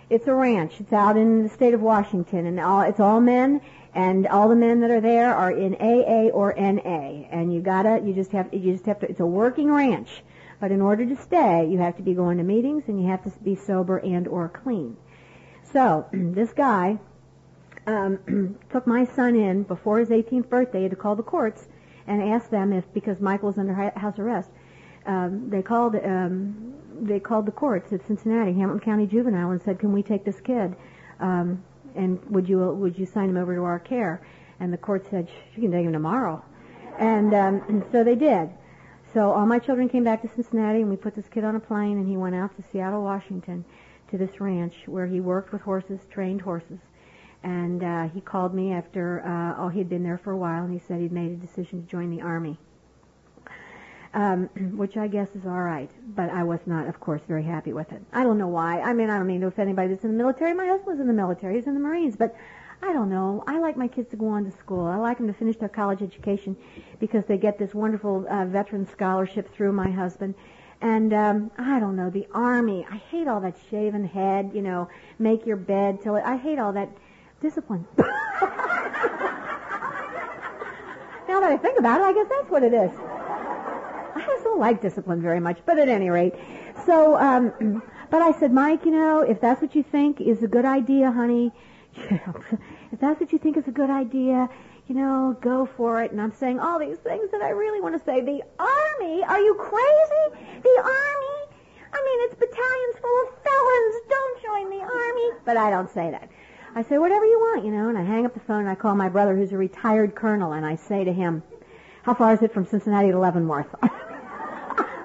It's a ranch. It's out in the state of Washington, and all it's all men, and all the men that are there are in AA or NA. And you gotta, you just have, you just have to. It's a working ranch, but in order to stay, you have to be going to meetings, and you have to be sober and or clean. So this guy um, took my son in before his 18th birthday. To call the courts and ask them if, because Michael was under house arrest, um, they called um, they called the courts at Cincinnati, Hamilton County Juvenile, and said, "Can we take this kid? Um, and would you would you sign him over to our care?" And the court said, "You can take him tomorrow," and, um, and so they did. So all my children came back to Cincinnati, and we put this kid on a plane, and he went out to Seattle, Washington, to this ranch where he worked with horses, trained horses. And uh, he called me after uh, oh he'd been there for a while, and he said he'd made a decision to join the army um, which I guess is all right. But I was not, of course, very happy with it. I don't know why. I mean, I don't mean to offend anybody that's in the military. My husband was in the military. He's in the Marines. But I don't know. I like my kids to go on to school. I like them to finish their college education because they get this wonderful uh, veteran scholarship through my husband. And um, I don't know the army. I hate all that shaven head. You know, make your bed till it. I hate all that discipline. now that I think about it, I guess that's what it is. I don't like discipline very much, but at any rate. So, um, but I said, Mike, you know, if that's what you think is a good idea, honey, if that's what you think is a good idea, you know, go for it. And I'm saying all these things that I really want to say. The Army? Are you crazy? The Army? I mean, it's battalions full of felons. Don't join the Army. But I don't say that. I say whatever you want, you know, and I hang up the phone and I call my brother who's a retired colonel and I say to him, how far is it from Cincinnati to Leavenworth?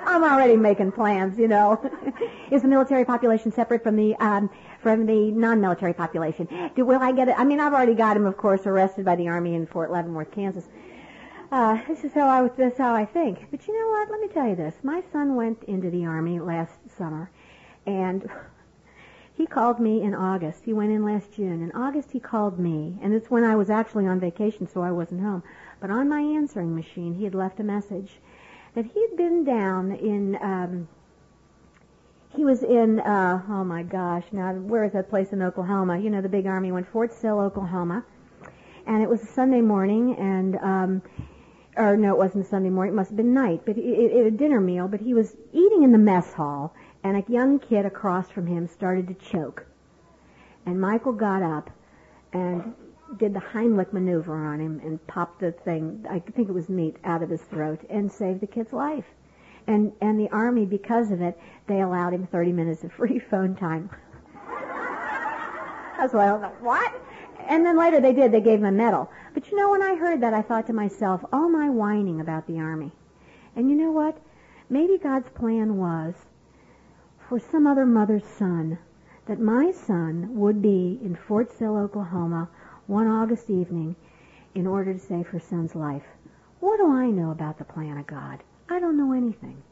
I'm already making plans, you know. Is the military population separate from the um, from the non-military population? Do will I get it? I mean, I've already got him, of course, arrested by the army in Fort Leavenworth, Kansas. Uh, this is how I this is how I think. But you know what? Let me tell you this. My son went into the army last summer, and he called me in August. He went in last June. In August, he called me, and it's when I was actually on vacation, so I wasn't home. But on my answering machine, he had left a message that he'd been down in um he was in uh oh my gosh now where is that place in Oklahoma? You know the big army went Fort Sill Oklahoma. And it was a Sunday morning and um or no it wasn't a Sunday morning it must have been night but it, it, it a dinner meal but he was eating in the mess hall and a young kid across from him started to choke. And Michael got up and did the Heimlich maneuver on him and popped the thing, I think it was meat, out of his throat and saved the kid's life. And, and the army, because of it, they allowed him 30 minutes of free phone time. That's why I don't know, what? And then later they did, they gave him a medal. But you know, when I heard that, I thought to myself, all my whining about the army. And you know what? Maybe God's plan was for some other mother's son that my son would be in Fort Sill, Oklahoma, one August evening in order to save her son's life. What do I know about the plan of God? I don't know anything.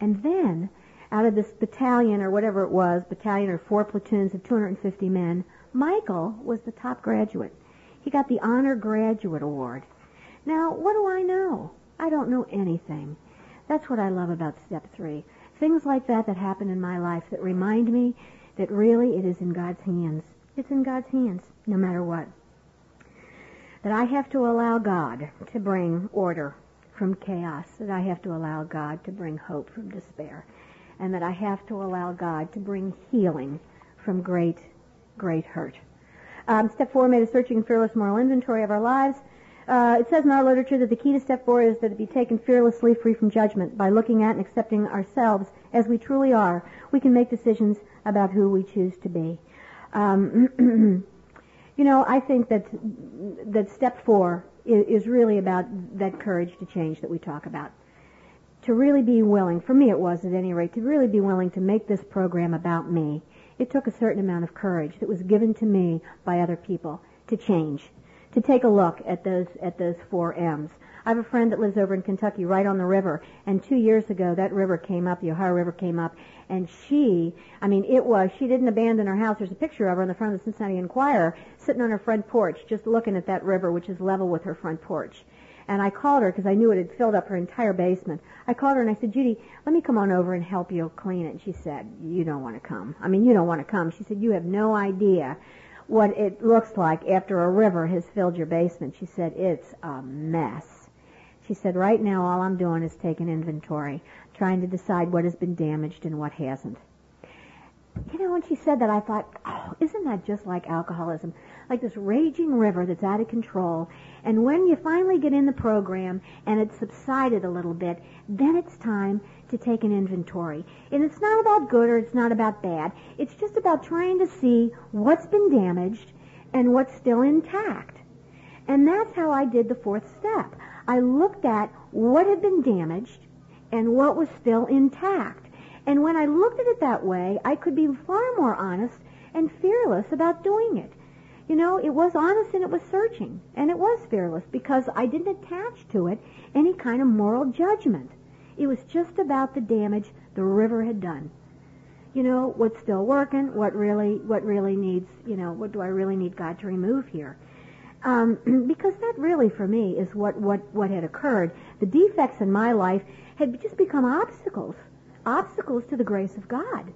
And then, out of this battalion or whatever it was, battalion or four platoons of 250 men, Michael was the top graduate. He got the Honor Graduate Award. Now, what do I know? I don't know anything. That's what I love about step three. Things like that that happen in my life that remind me that really it is in God's hands. It's in God's hands, no matter what that I have to allow God to bring order from chaos, that I have to allow God to bring hope from despair, and that I have to allow God to bring healing from great, great hurt. Um, step four made a searching fearless moral inventory of our lives. Uh, it says in our literature that the key to step four is that it be taken fearlessly, free from judgment. By looking at and accepting ourselves as we truly are, we can make decisions about who we choose to be. Um, You know, I think that that step four is, is really about that courage to change that we talk about. To really be willing, for me it was at any rate, to really be willing to make this program about me. It took a certain amount of courage that was given to me by other people to change, to take a look at those at those four M's. I have a friend that lives over in Kentucky, right on the river, and two years ago that river came up, the Ohio River came up, and she, I mean, it was, she didn't abandon her house. There's a picture of her on the front of the Cincinnati Enquirer, sitting on her front porch, just looking at that river, which is level with her front porch. and I called her because I knew it had filled up her entire basement. I called her and I said, Judy, let me come on over and help you clean it. And she said, you don't want to come. I mean, you don't want to come. She said, you have no idea what it looks like after a river has filled your basement. She said, it's a mess. She said, right now all I'm doing is taking inventory, trying to decide what has been damaged and what hasn't. You know, when she said that, I thought, oh, isn't that just like alcoholism? Like this raging river that's out of control. And when you finally get in the program and it's subsided a little bit, then it's time to take an inventory. And it's not about good or it's not about bad. It's just about trying to see what's been damaged and what's still intact. And that's how I did the fourth step. I looked at what had been damaged and what was still intact. And when I looked at it that way, I could be far more honest and fearless about doing it. You know, it was honest and it was searching. And it was fearless because I didn't attach to it any kind of moral judgment. It was just about the damage the river had done. You know, what's still working, what really, what really needs, you know, what do I really need God to remove here? Um, because that really, for me, is what, what, what had occurred. The defects in my life had just become obstacles obstacles to the grace of God.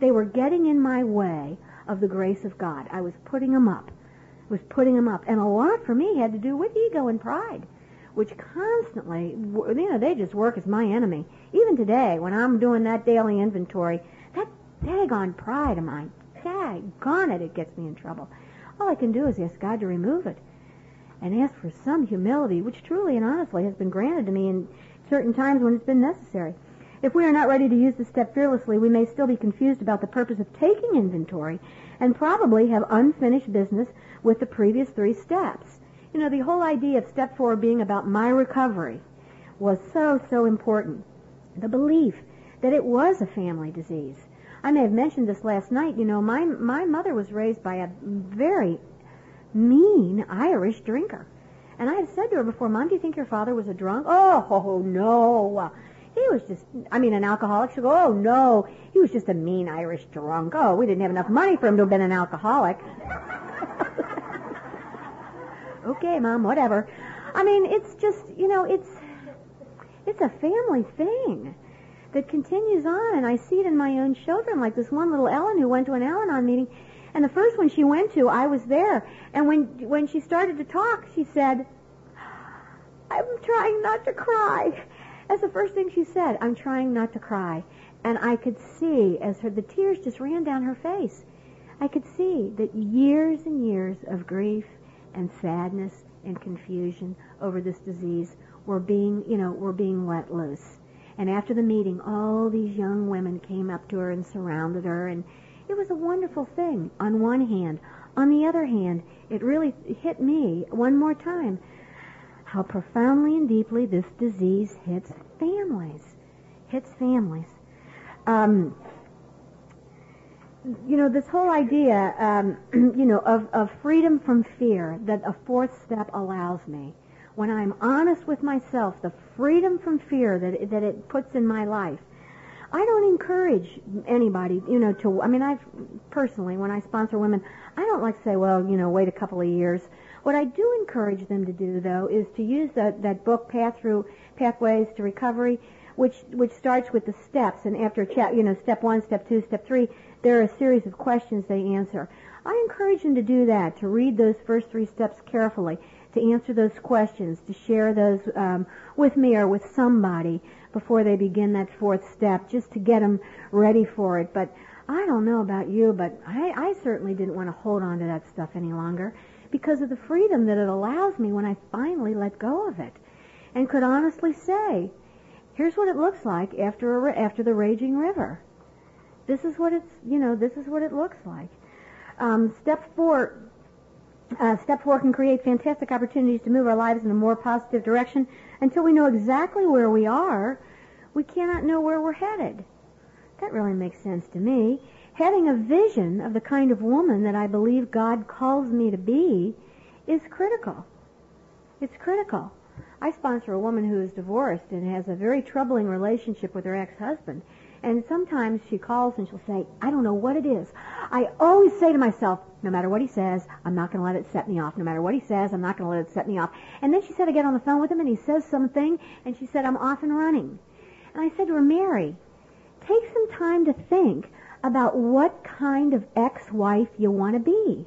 They were getting in my way of the grace of God. I was putting them up. Was putting them up. And a lot for me had to do with ego and pride, which constantly, you know, they just work as my enemy. Even today, when I'm doing that daily inventory, that daggone pride of mine, daggone it, it gets me in trouble. All I can do is ask God to remove it and ask for some humility, which truly and honestly has been granted to me in certain times when it's been necessary. If we are not ready to use the step fearlessly, we may still be confused about the purpose of taking inventory and probably have unfinished business with the previous three steps. You know, the whole idea of step four being about my recovery was so, so important. The belief that it was a family disease. I may have mentioned this last night. You know, my, my mother was raised by a very mean Irish drinker. And I had said to her before, Mom, do you think your father was a drunk? Oh, no. He was just, I mean, an alcoholic. She'll go, oh, no, he was just a mean Irish drunk. Oh, we didn't have enough money for him to have been an alcoholic. okay, Mom, whatever. I mean, it's just, you know, it's, it's a family thing that continues on, and I see it in my own children, like this one little Ellen who went to an Al-Anon meeting, and the first one she went to, I was there, and when when she started to talk, she said, "I'm trying not to cry," That's the first thing she said. I'm trying not to cry. And I could see as her, the tears just ran down her face. I could see that years and years of grief and sadness and confusion over this disease were being, you know, were being let loose. And after the meeting, all these young women came up to her and surrounded her, and it was a wonderful thing on one hand. On the other hand, it really hit me one more time how profoundly and deeply this disease hits families. Hits families. Um, you know, this whole idea, um, you know, of, of freedom from fear that a fourth step allows me. When I'm honest with myself, the freedom from fear that that it puts in my life. I don't encourage anybody, you know, to, I mean, I've, personally, when I sponsor women, I don't like to say, well, you know, wait a couple of years. What I do encourage them to do, though, is to use that, that book, Path Through Pathways to Recovery, which which starts with the steps, and after chat, you know, step one, step two, step three, there are a series of questions they answer. I encourage them to do that, to read those first three steps carefully, to answer those questions, to share those um, with me or with somebody before they begin that fourth step, just to get them ready for it. But I don't know about you, but I, I certainly didn't want to hold on to that stuff any longer because of the freedom that it allows me when I finally let go of it and could honestly say, here's what it looks like after a, after the raging river. This is what it's, you know, this is what it looks like. Um, step four, uh, step four can create fantastic opportunities to move our lives in a more positive direction. Until we know exactly where we are, we cannot know where we're headed. That really makes sense to me having a vision of the kind of woman that I believe God calls me to be is critical. It's critical. I sponsor a woman who is divorced and has a very troubling relationship with her ex-husband. And sometimes she calls and she'll say, I don't know what it is. I always say to myself, no matter what he says, I'm not going to let it set me off. No matter what he says, I'm not going to let it set me off. And then she said, I get on the phone with him and he says something and she said, I'm off and running. And I said to her, Mary, take some time to think about what kind of ex-wife you want to be.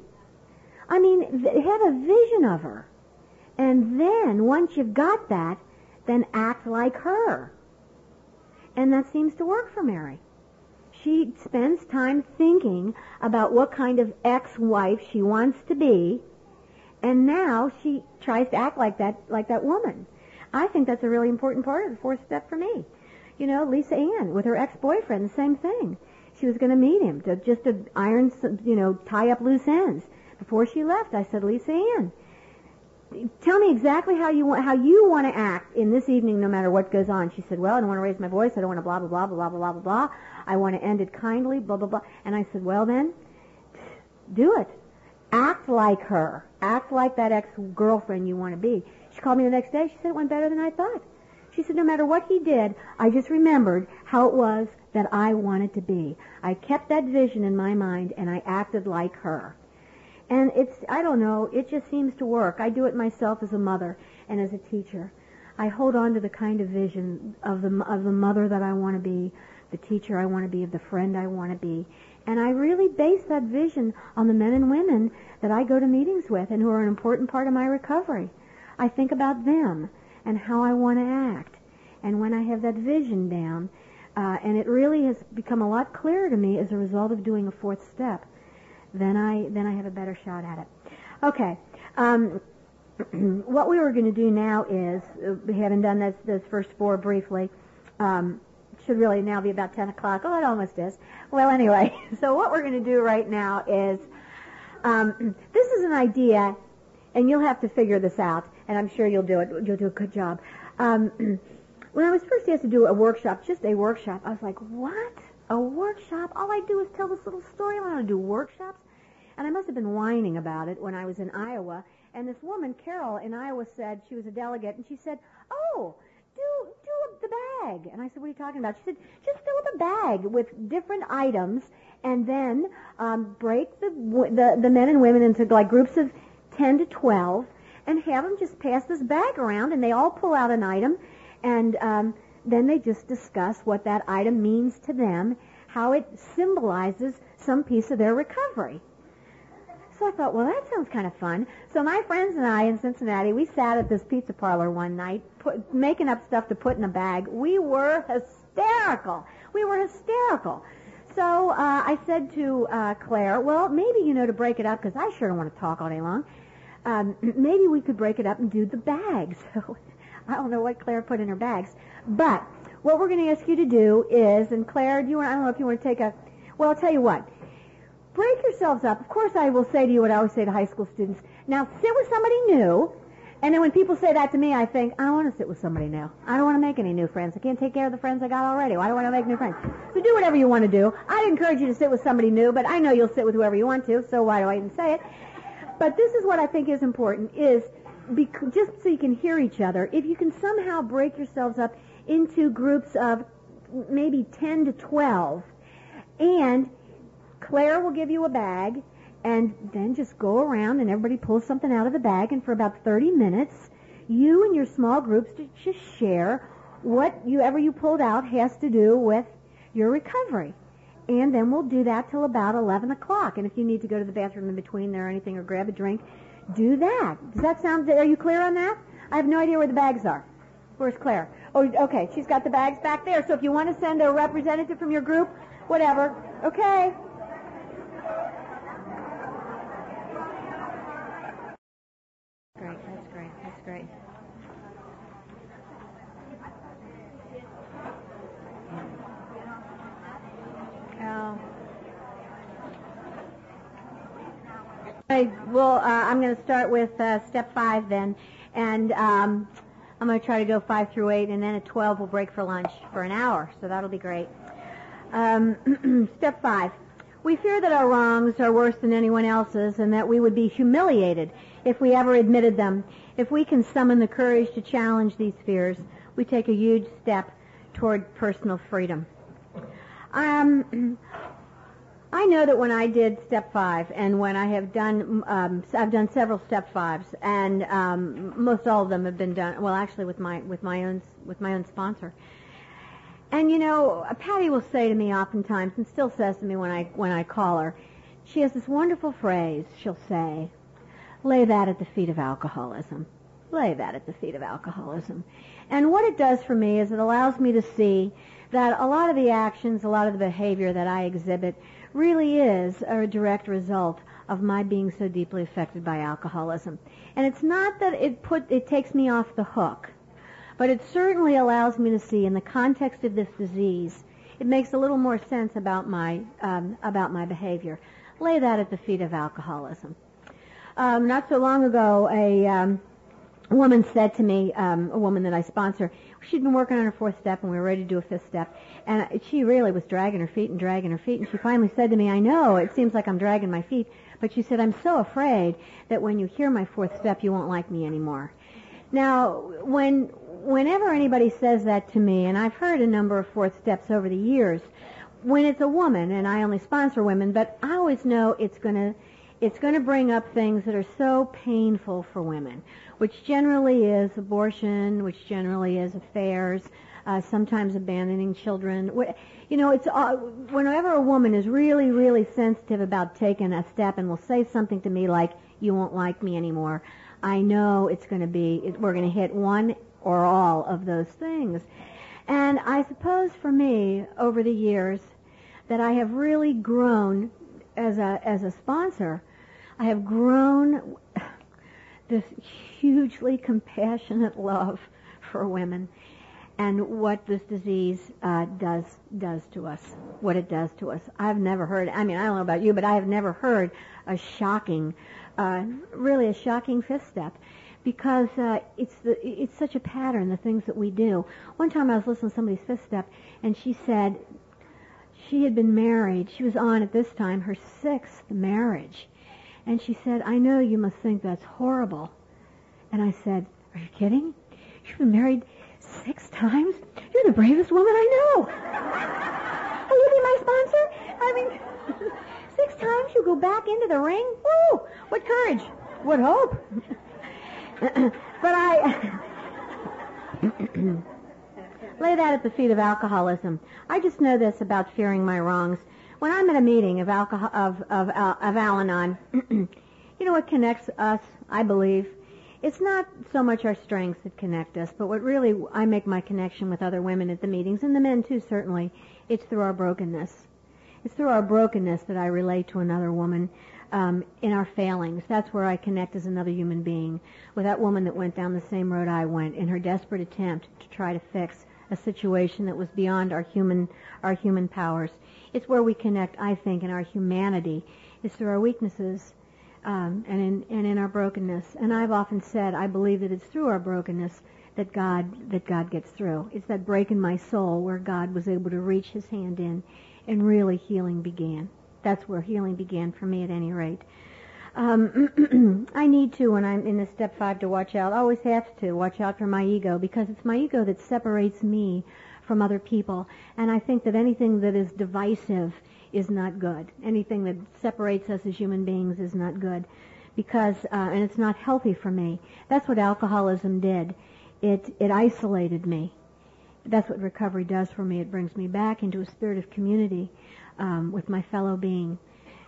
I mean, have a vision of her. And then, once you've got that, then act like her. And that seems to work for Mary. She spends time thinking about what kind of ex-wife she wants to be, and now she tries to act like that, like that woman. I think that's a really important part of the fourth step for me. You know, Lisa Ann with her ex-boyfriend, the same thing. She was going to meet him to just to iron, some, you know, tie up loose ends. Before she left, I said, Lisa Ann, tell me exactly how you want how you want to act in this evening, no matter what goes on. She said, "Well, I don't want to raise my voice. I don't want to blah blah blah blah blah blah blah blah. I want to end it kindly, blah blah blah." And I said, "Well, then, do it. Act like her. Act like that ex-girlfriend you want to be." She called me the next day. She said it went better than I thought. She said, "No matter what he did, I just remembered how it was that I wanted to be. I kept that vision in my mind, and I acted like her." And it's, I don't know, it just seems to work. I do it myself as a mother and as a teacher. I hold on to the kind of vision of the, of the mother that I want to be, the teacher I want to be, of the friend I want to be. And I really base that vision on the men and women that I go to meetings with and who are an important part of my recovery. I think about them and how I want to act. And when I have that vision down, uh, and it really has become a lot clearer to me as a result of doing a fourth step then I then I have a better shot at it. Okay. Um, what we were going to do now is uh, we haven't done this those first four briefly. Um, should really now be about 10 o'clock. Oh, it almost is. Well, anyway, so what we're going to do right now is um, this is an idea, and you'll have to figure this out, and I'm sure you'll do it. You'll do a good job. Um, when I was first asked to do a workshop, just a workshop, I was like, what? A workshop? All I do is tell this little story. I want to do workshops. And I must have been whining about it when I was in Iowa. And this woman, Carol, in Iowa said, she was a delegate, and she said, oh, do, do the bag. And I said, what are you talking about? She said, just fill up a bag with different items and then um, break the, the, the men and women into like groups of 10 to 12 and have them just pass this bag around and they all pull out an item and um, then they just discuss what that item means to them, how it symbolizes some piece of their recovery. So I thought, well, that sounds kind of fun. So my friends and I in Cincinnati, we sat at this pizza parlor one night, put, making up stuff to put in a bag. We were hysterical. We were hysterical. So uh, I said to uh, Claire, well, maybe, you know, to break it up, because I sure don't want to talk all day long, um, maybe we could break it up and do the bags. I don't know what Claire put in her bags. But what we're going to ask you to do is, and Claire, do you want, I don't know if you want to take a, well, I'll tell you what. Break yourselves up. Of course, I will say to you what I always say to high school students. Now, sit with somebody new. And then when people say that to me, I think, I don't want to sit with somebody new. I don't want to make any new friends. I can't take care of the friends I got already. Why do I want to make new friends? So do whatever you want to do. I'd encourage you to sit with somebody new, but I know you'll sit with whoever you want to, so why do I even say it? But this is what I think is important, is bec- just so you can hear each other, if you can somehow break yourselves up into groups of maybe 10 to 12, and Claire will give you a bag, and then just go around and everybody pulls something out of the bag, and for about 30 minutes, you and your small groups just share what you ever you pulled out has to do with your recovery. And then we'll do that till about 11 o'clock. And if you need to go to the bathroom in between there or anything or grab a drink, do that. Does that sound, are you clear on that? I have no idea where the bags are. Where's Claire? Oh, okay. She's got the bags back there. So if you want to send a representative from your group, whatever. Okay. Great. That's great. That's great. Oh. Okay, well, uh, I'm going to start with uh, step five then, and um, I'm going to try to go five through eight, and then at 12 we'll break for lunch for an hour, so that'll be great. Um, step five. We fear that our wrongs are worse than anyone else's and that we would be humiliated if we ever admitted them. If we can summon the courage to challenge these fears, we take a huge step toward personal freedom. Um, I know that when I did step five, and when I have done, um, I've done several step fives, and um, most all of them have been done. Well, actually, with my with my own with my own sponsor. And you know, Patty will say to me oftentimes, and still says to me when I when I call her, she has this wonderful phrase. She'll say, "Lay that at the feet of alcoholism." Lay that at the feet of alcoholism. And what it does for me is it allows me to see that a lot of the actions, a lot of the behavior that I exhibit really is a direct result of my being so deeply affected by alcoholism. And it's not that it put it takes me off the hook, but it certainly allows me to see in the context of this disease, it makes a little more sense about my um, about my behavior. Lay that at the feet of alcoholism. Um, not so long ago, a um, woman said to me, um, a woman that I sponsor, she'd been working on her fourth step and we were ready to do a fifth step. And she really was dragging her feet and dragging her feet. And she finally said to me, I know, it seems like I'm dragging my feet. But she said, I'm so afraid that when you hear my fourth step, you won't like me anymore. Now, when, whenever anybody says that to me, and I've heard a number of fourth steps over the years, when it's a woman, and I only sponsor women, but I always know it's to, it's going to bring up things that are so painful for women which generally is abortion, which generally is affairs, uh, sometimes abandoning children. You know, it's uh, whenever a woman is really, really sensitive about taking a step and will say something to me like, "You won't like me anymore," I know it's going to be we're going to hit one or all of those things. And I suppose for me, over the years, that I have really grown as a as a sponsor. I have grown this hugely compassionate love for women and what this disease uh, does does to us, what it does to us. I've never heard. I mean, I don't know about you, but I have never heard a shocking, uh, really a shocking fifth step, because uh, it's the it's such a pattern. The things that we do. One time I was listening to somebody's fifth step, and she said she had been married. She was on at this time her sixth marriage, and she said, "I know you must think that's horrible." And I said, Are you kidding? You've been married six times? You're the bravest woman I know. Will you be my sponsor? I mean, six times you go back into the ring? Woo! What courage! What hope! but I lay that at the feet of alcoholism. I just know this about fearing my wrongs. When I'm at a meeting of alcohol of of, uh, of Al-Anon, you know what connects us? I believe it's not so much our strengths that connect us, but what really I make my connection with other women at the meetings, and the men too, certainly, it's through our brokenness. It's through our brokenness that I relate to another woman um, in our failings. That's where I connect as another human being with that woman that went down the same road I went in her desperate attempt to try to fix a situation that was beyond our human our human powers. It's where we connect, I think, in our humanity. It's through our weaknesses um, and in and in our brokenness. And I've often said I believe that it's through our brokenness that God that God gets through. It's that break in my soul where God was able to reach His hand in, and really healing began. That's where healing began for me, at any rate. Um, I need to, when I'm in the step five, to watch out. I always have to watch out for my ego because it's my ego that separates me from other people. And I think that anything that is divisive is not good. Anything that separates us as human beings is not good because, uh, and it's not healthy for me. That's what alcoholism did. It, it isolated me. That's what recovery does for me. It brings me back into a spirit of community um, with my fellow being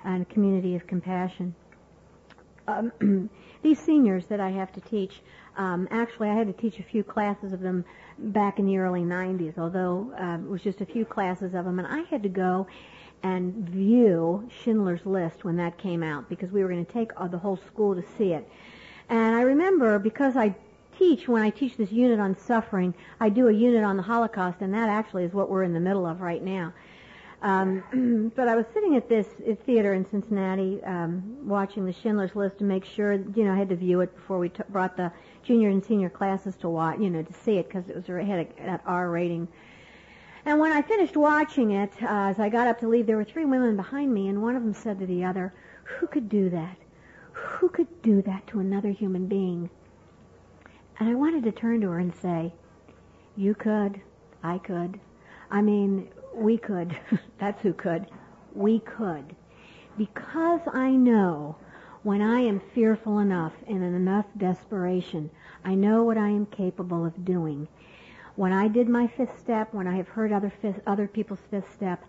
and a community of compassion. Um, these seniors that I have to teach, um, actually I had to teach a few classes of them back in the early 90s, although uh, it was just a few classes of them, and I had to go and view Schindler's List when that came out because we were going to take uh, the whole school to see it. And I remember because I teach, when I teach this unit on suffering, I do a unit on the Holocaust, and that actually is what we're in the middle of right now. Um, but I was sitting at this theater in Cincinnati um, watching the Schindler's List to make sure, you know, I had to view it before we t- brought the junior and senior classes to watch, you know, to see it because it was had a, an R rating. And when I finished watching it, uh, as I got up to leave, there were three women behind me, and one of them said to the other, "Who could do that? who could do that to another human being? And I wanted to turn to her and say, you could, I could. I mean, we could. That's who could. We could. Because I know when I am fearful enough and in enough desperation, I know what I am capable of doing. When I did my fifth step, when I have heard other fifth, other people's fifth step,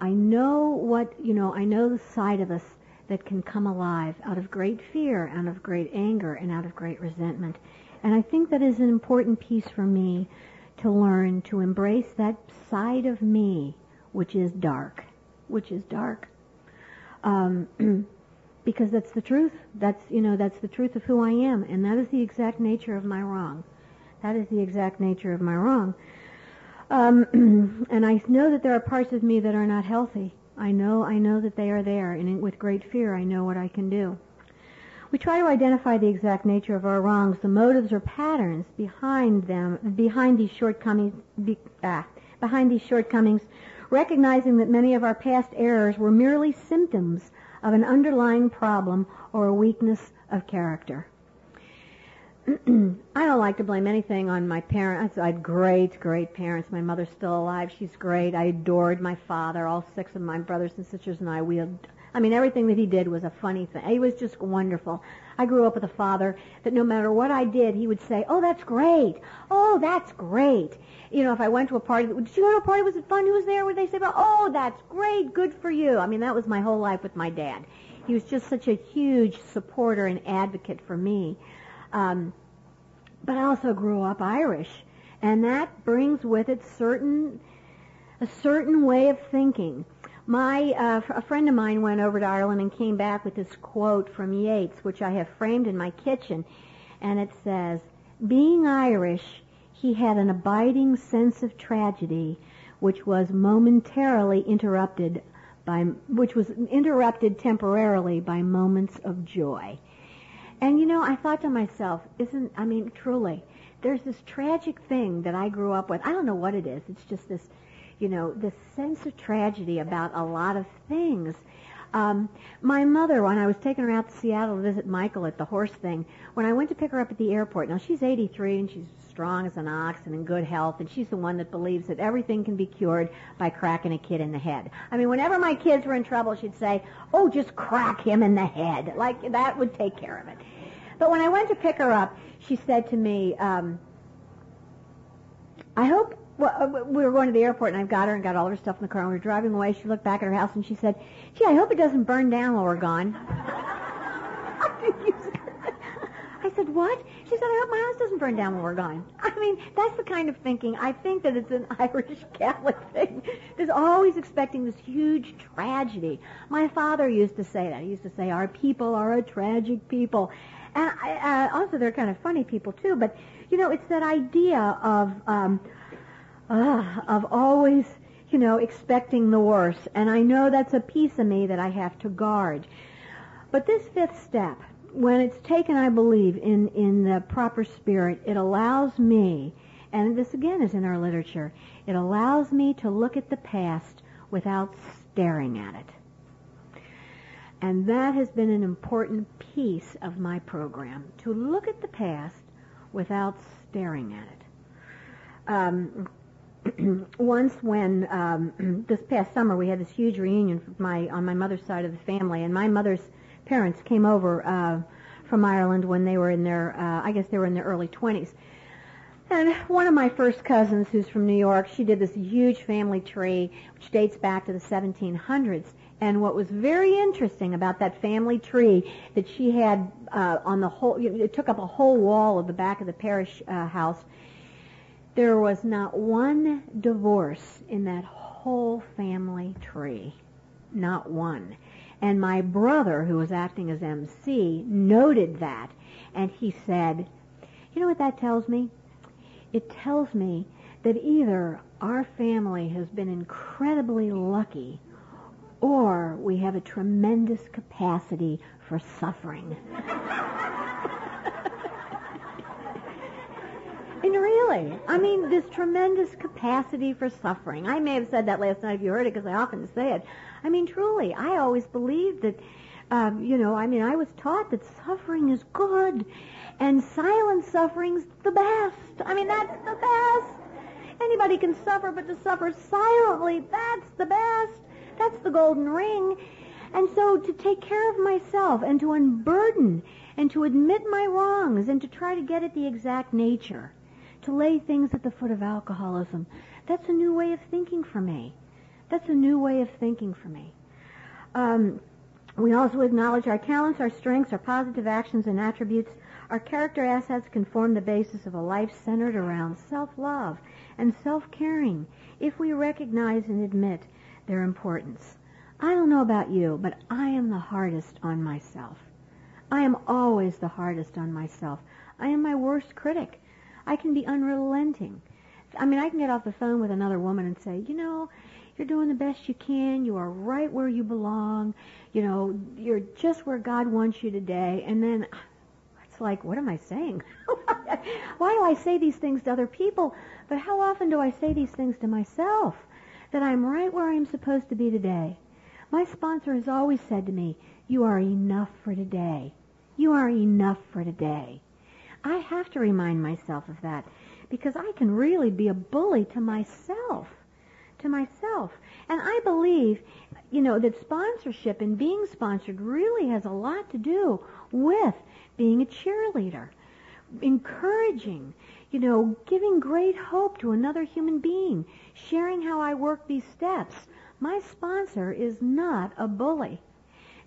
I know what, you know, I know the side of us that can come alive out of great fear, out of great anger, and out of great resentment. And I think that is an important piece for me to learn to embrace that side of me which is dark, which is dark. Um, because that's the truth. That's, you know, that's the truth of who I am. And that is the exact nature of my wrong. That is the exact nature of my wrong. Um, and I know that there are parts of me that are not healthy. I know, I know that they are there, and with great fear, I know what I can do. We try to identify the exact nature of our wrongs, the motives or patterns behind them, behind these shortcomings, be, ah, behind these shortcomings, recognizing that many of our past errors were merely symptoms of an underlying problem or a weakness of character. I don't like to blame anything on my parents. I had great, great parents. My mother's still alive. She's great. I adored my father. All six of my brothers and sisters and I, we I mean, everything that he did was a funny thing. He was just wonderful. I grew up with a father that no matter what I did, he would say, oh, that's great. Oh, that's great. You know, if I went to a party, did you go to a party? Was it fun? Who was there? Would they say, oh, that's great. Good for you. I mean, that was my whole life with my dad. He was just such a huge supporter and advocate for me. Um, but I also grew up Irish, and that brings with it certain a certain way of thinking. My uh, a friend of mine went over to Ireland and came back with this quote from Yeats, which I have framed in my kitchen, and it says, "Being Irish, he had an abiding sense of tragedy, which was momentarily interrupted by which was interrupted temporarily by moments of joy." And you know, I thought to myself, isn't, I mean, truly, there's this tragic thing that I grew up with. I don't know what it is. It's just this, you know, this sense of tragedy about a lot of things. Um, my mother, when I was taking her out to Seattle to visit Michael at the horse thing, when I went to pick her up at the airport, now she's 83 and she's strong as an ox and in good health, and she's the one that believes that everything can be cured by cracking a kid in the head. I mean, whenever my kids were in trouble, she'd say, "Oh, just crack him in the head," like that would take care of it. But when I went to pick her up, she said to me, um, "I hope." Well, uh, we were going to the airport, and I've got her and got all her stuff in the car. And we were driving away. She looked back at her house and she said, "Gee, I hope it doesn't burn down while we're gone." I said, "What?" She said, "I hope my house doesn't burn down when we're gone." I mean, that's the kind of thinking. I think that it's an Irish Catholic thing. There's always expecting this huge tragedy. My father used to say that. He used to say, "Our people are a tragic people," and I, uh, also they're kind of funny people too. But you know, it's that idea of um, uh, of always, you know, expecting the worst. And I know that's a piece of me that I have to guard. But this fifth step, when it's taken, I believe, in, in the proper spirit, it allows me, and this again is in our literature, it allows me to look at the past without staring at it. And that has been an important piece of my program, to look at the past without staring at it. Um, once when um, this past summer we had this huge reunion my, on my mother's side of the family, and my mother's parents came over uh, from Ireland when they were in their, uh, I guess they were in their early 20s. And one of my first cousins, who's from New York, she did this huge family tree, which dates back to the 1700s. And what was very interesting about that family tree that she had uh, on the whole, it took up a whole wall of the back of the parish uh, house. There was not one divorce in that whole family tree. Not one. And my brother, who was acting as MC, noted that. And he said, you know what that tells me? It tells me that either our family has been incredibly lucky or we have a tremendous capacity for suffering. and really, I mean, this tremendous capacity for suffering. I may have said that last night if you heard it because I often say it. I mean, truly, I always believed that Um, you know, I mean, I was taught that suffering is good, and silent suffering's the best. I mean, that's the best. Anybody can suffer, but to suffer silently, that's the best. That's the golden ring. And so to take care of myself and to unburden and to admit my wrongs and to try to get at the exact nature, to lay things at the foot of alcoholism, that's a new way of thinking for me. That's a new way of thinking for me. Um, we also acknowledge our talents, our strengths, our positive actions and attributes. Our character assets can form the basis of a life centered around self-love and self-caring if we recognize and admit their importance. I don't know about you, but I am the hardest on myself. I am always the hardest on myself. I am my worst critic. I can be unrelenting. I mean, I can get off the phone with another woman and say, you know, you're doing the best you can. You are right where you belong. You know, you're just where God wants you today. And then it's like, what am I saying? Why do I say these things to other people? But how often do I say these things to myself? That I'm right where I'm supposed to be today. My sponsor has always said to me, you are enough for today. You are enough for today. I have to remind myself of that because I can really be a bully to myself. To myself. And I believe, you know, that sponsorship and being sponsored really has a lot to do with being a cheerleader. Encouraging, you know, giving great hope to another human being, sharing how I work these steps. My sponsor is not a bully.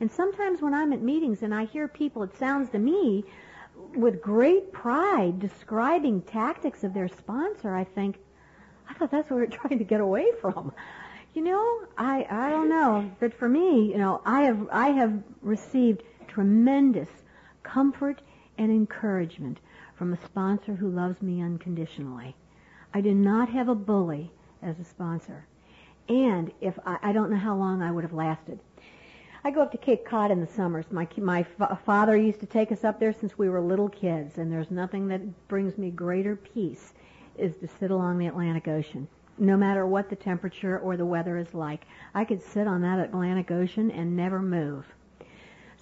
And sometimes when I'm at meetings and I hear people, it sounds to me with great pride describing tactics of their sponsor, I think, thought that's what we're trying to get away from. You know, I I don't know, but for me, you know, I have I have received tremendous comfort and encouragement from a sponsor who loves me unconditionally. I do not have a bully as a sponsor. And if I, I don't know how long I would have lasted. I go up to Cape Cod in the summers. My my father used to take us up there since we were little kids, and there's nothing that brings me greater peace is to sit along the Atlantic Ocean. No matter what the temperature or the weather is like, I could sit on that Atlantic Ocean and never move.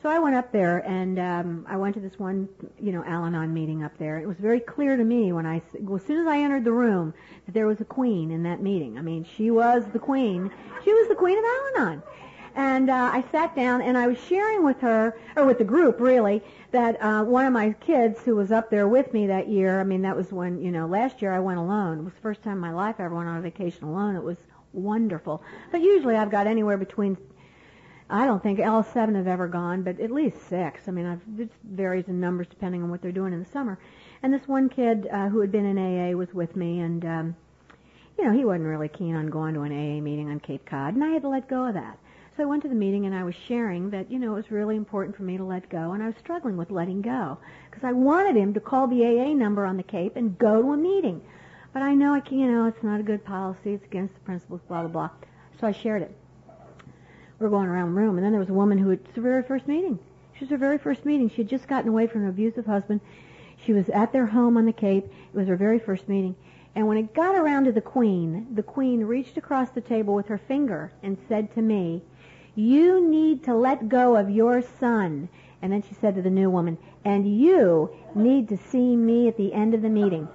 So I went up there and um, I went to this one, you know, Al-Anon meeting up there. It was very clear to me when I, well, as soon as I entered the room, that there was a queen in that meeting. I mean, she was the queen. She was the queen of Al-Anon. And uh, I sat down and I was sharing with her, or with the group really, that uh, one of my kids who was up there with me that year, I mean that was when, you know, last year I went alone. It was the first time in my life I ever went on a vacation alone. It was wonderful. But usually I've got anywhere between, I don't think all seven have ever gone, but at least six. I mean, I've, it varies in numbers depending on what they're doing in the summer. And this one kid uh, who had been in AA was with me and, um, you know, he wasn't really keen on going to an AA meeting on Cape Cod, and I had to let go of that. So I went to the meeting and I was sharing that, you know, it was really important for me to let go and I was struggling with letting go because I wanted him to call the AA number on the Cape and go to a meeting. But I know I can, you know, it's not a good policy. It's against the principles, blah, blah, blah. So I shared it. We were going around the room and then there was a woman who had, it's her very first meeting. She was her very first meeting. She had just gotten away from an abusive husband. She was at their home on the Cape. It was her very first meeting. And when it got around to the Queen, the Queen reached across the table with her finger and said to me, you need to let go of your son. And then she said to the new woman, and you need to see me at the end of the meeting.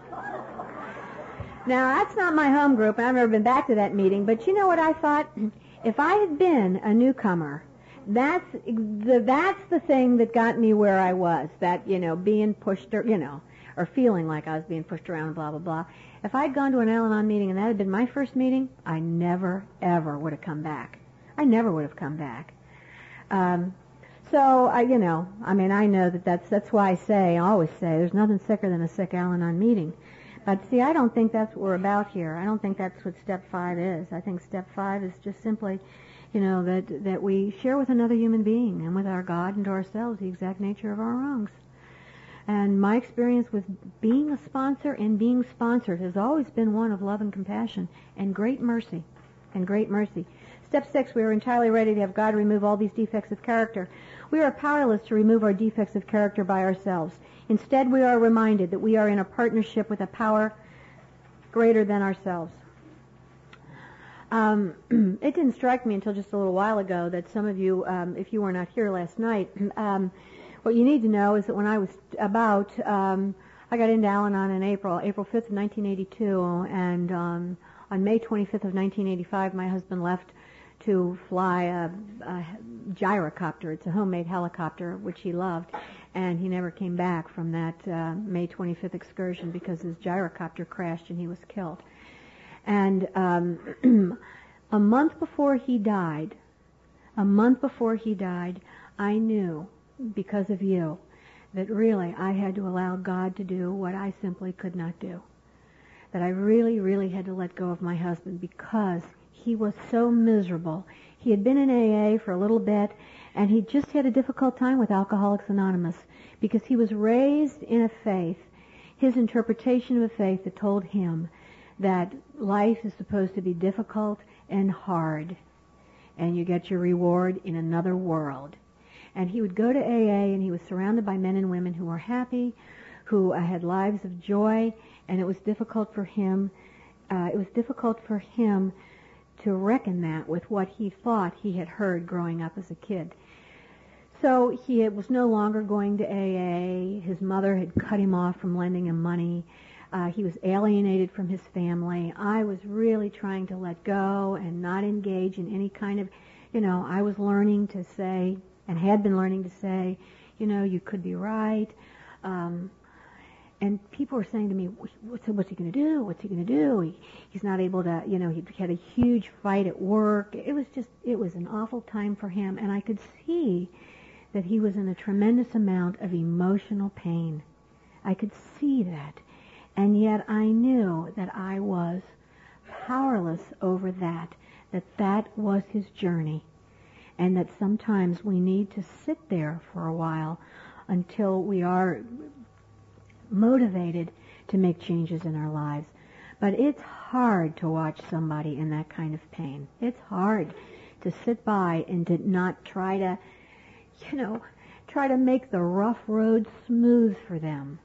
Now, that's not my home group, and I've never been back to that meeting, but you know what I thought? If I had been a newcomer, that's the, that's the thing that got me where I was, that, you know, being pushed, or, you know, or feeling like I was being pushed around, blah, blah, blah. If I'd gone to an Al-Anon meeting and that had been my first meeting, I never, ever would have come back. I never would have come back. Um, so I, you know, I mean, I know that that's that's why I say, I always say, there's nothing sicker than a sick Al-Anon meeting. But see, I don't think that's what we're about here. I don't think that's what step five is. I think step five is just simply, you know, that that we share with another human being and with our God and to ourselves the exact nature of our wrongs. And my experience with being a sponsor and being sponsored has always been one of love and compassion and great mercy and great mercy. Step six, we are entirely ready to have God remove all these defects of character. We are powerless to remove our defects of character by ourselves. Instead, we are reminded that we are in a partnership with a power greater than ourselves. Um, it didn't strike me until just a little while ago that some of you, um, if you were not here last night, um, what you need to know is that when I was about, um, I got into Al-Anon in April, April 5th of 1982, and um, on May 25th of 1985, my husband left to fly a, a gyrocopter. It's a homemade helicopter, which he loved, and he never came back from that uh, May 25th excursion because his gyrocopter crashed and he was killed. And um, a month before he died, a month before he died, I knew because of you that really I had to allow God to do what I simply could not do. That I really, really had to let go of my husband because he was so miserable. He had been in AA for a little bit and he just had a difficult time with Alcoholics Anonymous because he was raised in a faith, his interpretation of a faith that told him that life is supposed to be difficult and hard and you get your reward in another world. And he would go to AA and he was surrounded by men and women who were happy, who had lives of joy, and it was difficult for him, uh, it was difficult for him to reckon that with what he thought he had heard growing up as a kid. So he was no longer going to AA. His mother had cut him off from lending him money. Uh, he was alienated from his family. I was really trying to let go and not engage in any kind of, you know, I was learning to say, and had been learning to say, you know, you could be right. Um, and people were saying to me, what's, what's he going to do? What's he going to do? He, he's not able to, you know, he had a huge fight at work. It was just, it was an awful time for him. And I could see that he was in a tremendous amount of emotional pain. I could see that. And yet I knew that I was powerless over that, that that was his journey. And that sometimes we need to sit there for a while until we are motivated to make changes in our lives. But it's hard to watch somebody in that kind of pain. It's hard to sit by and to not try to, you know, try to make the rough road smooth for them.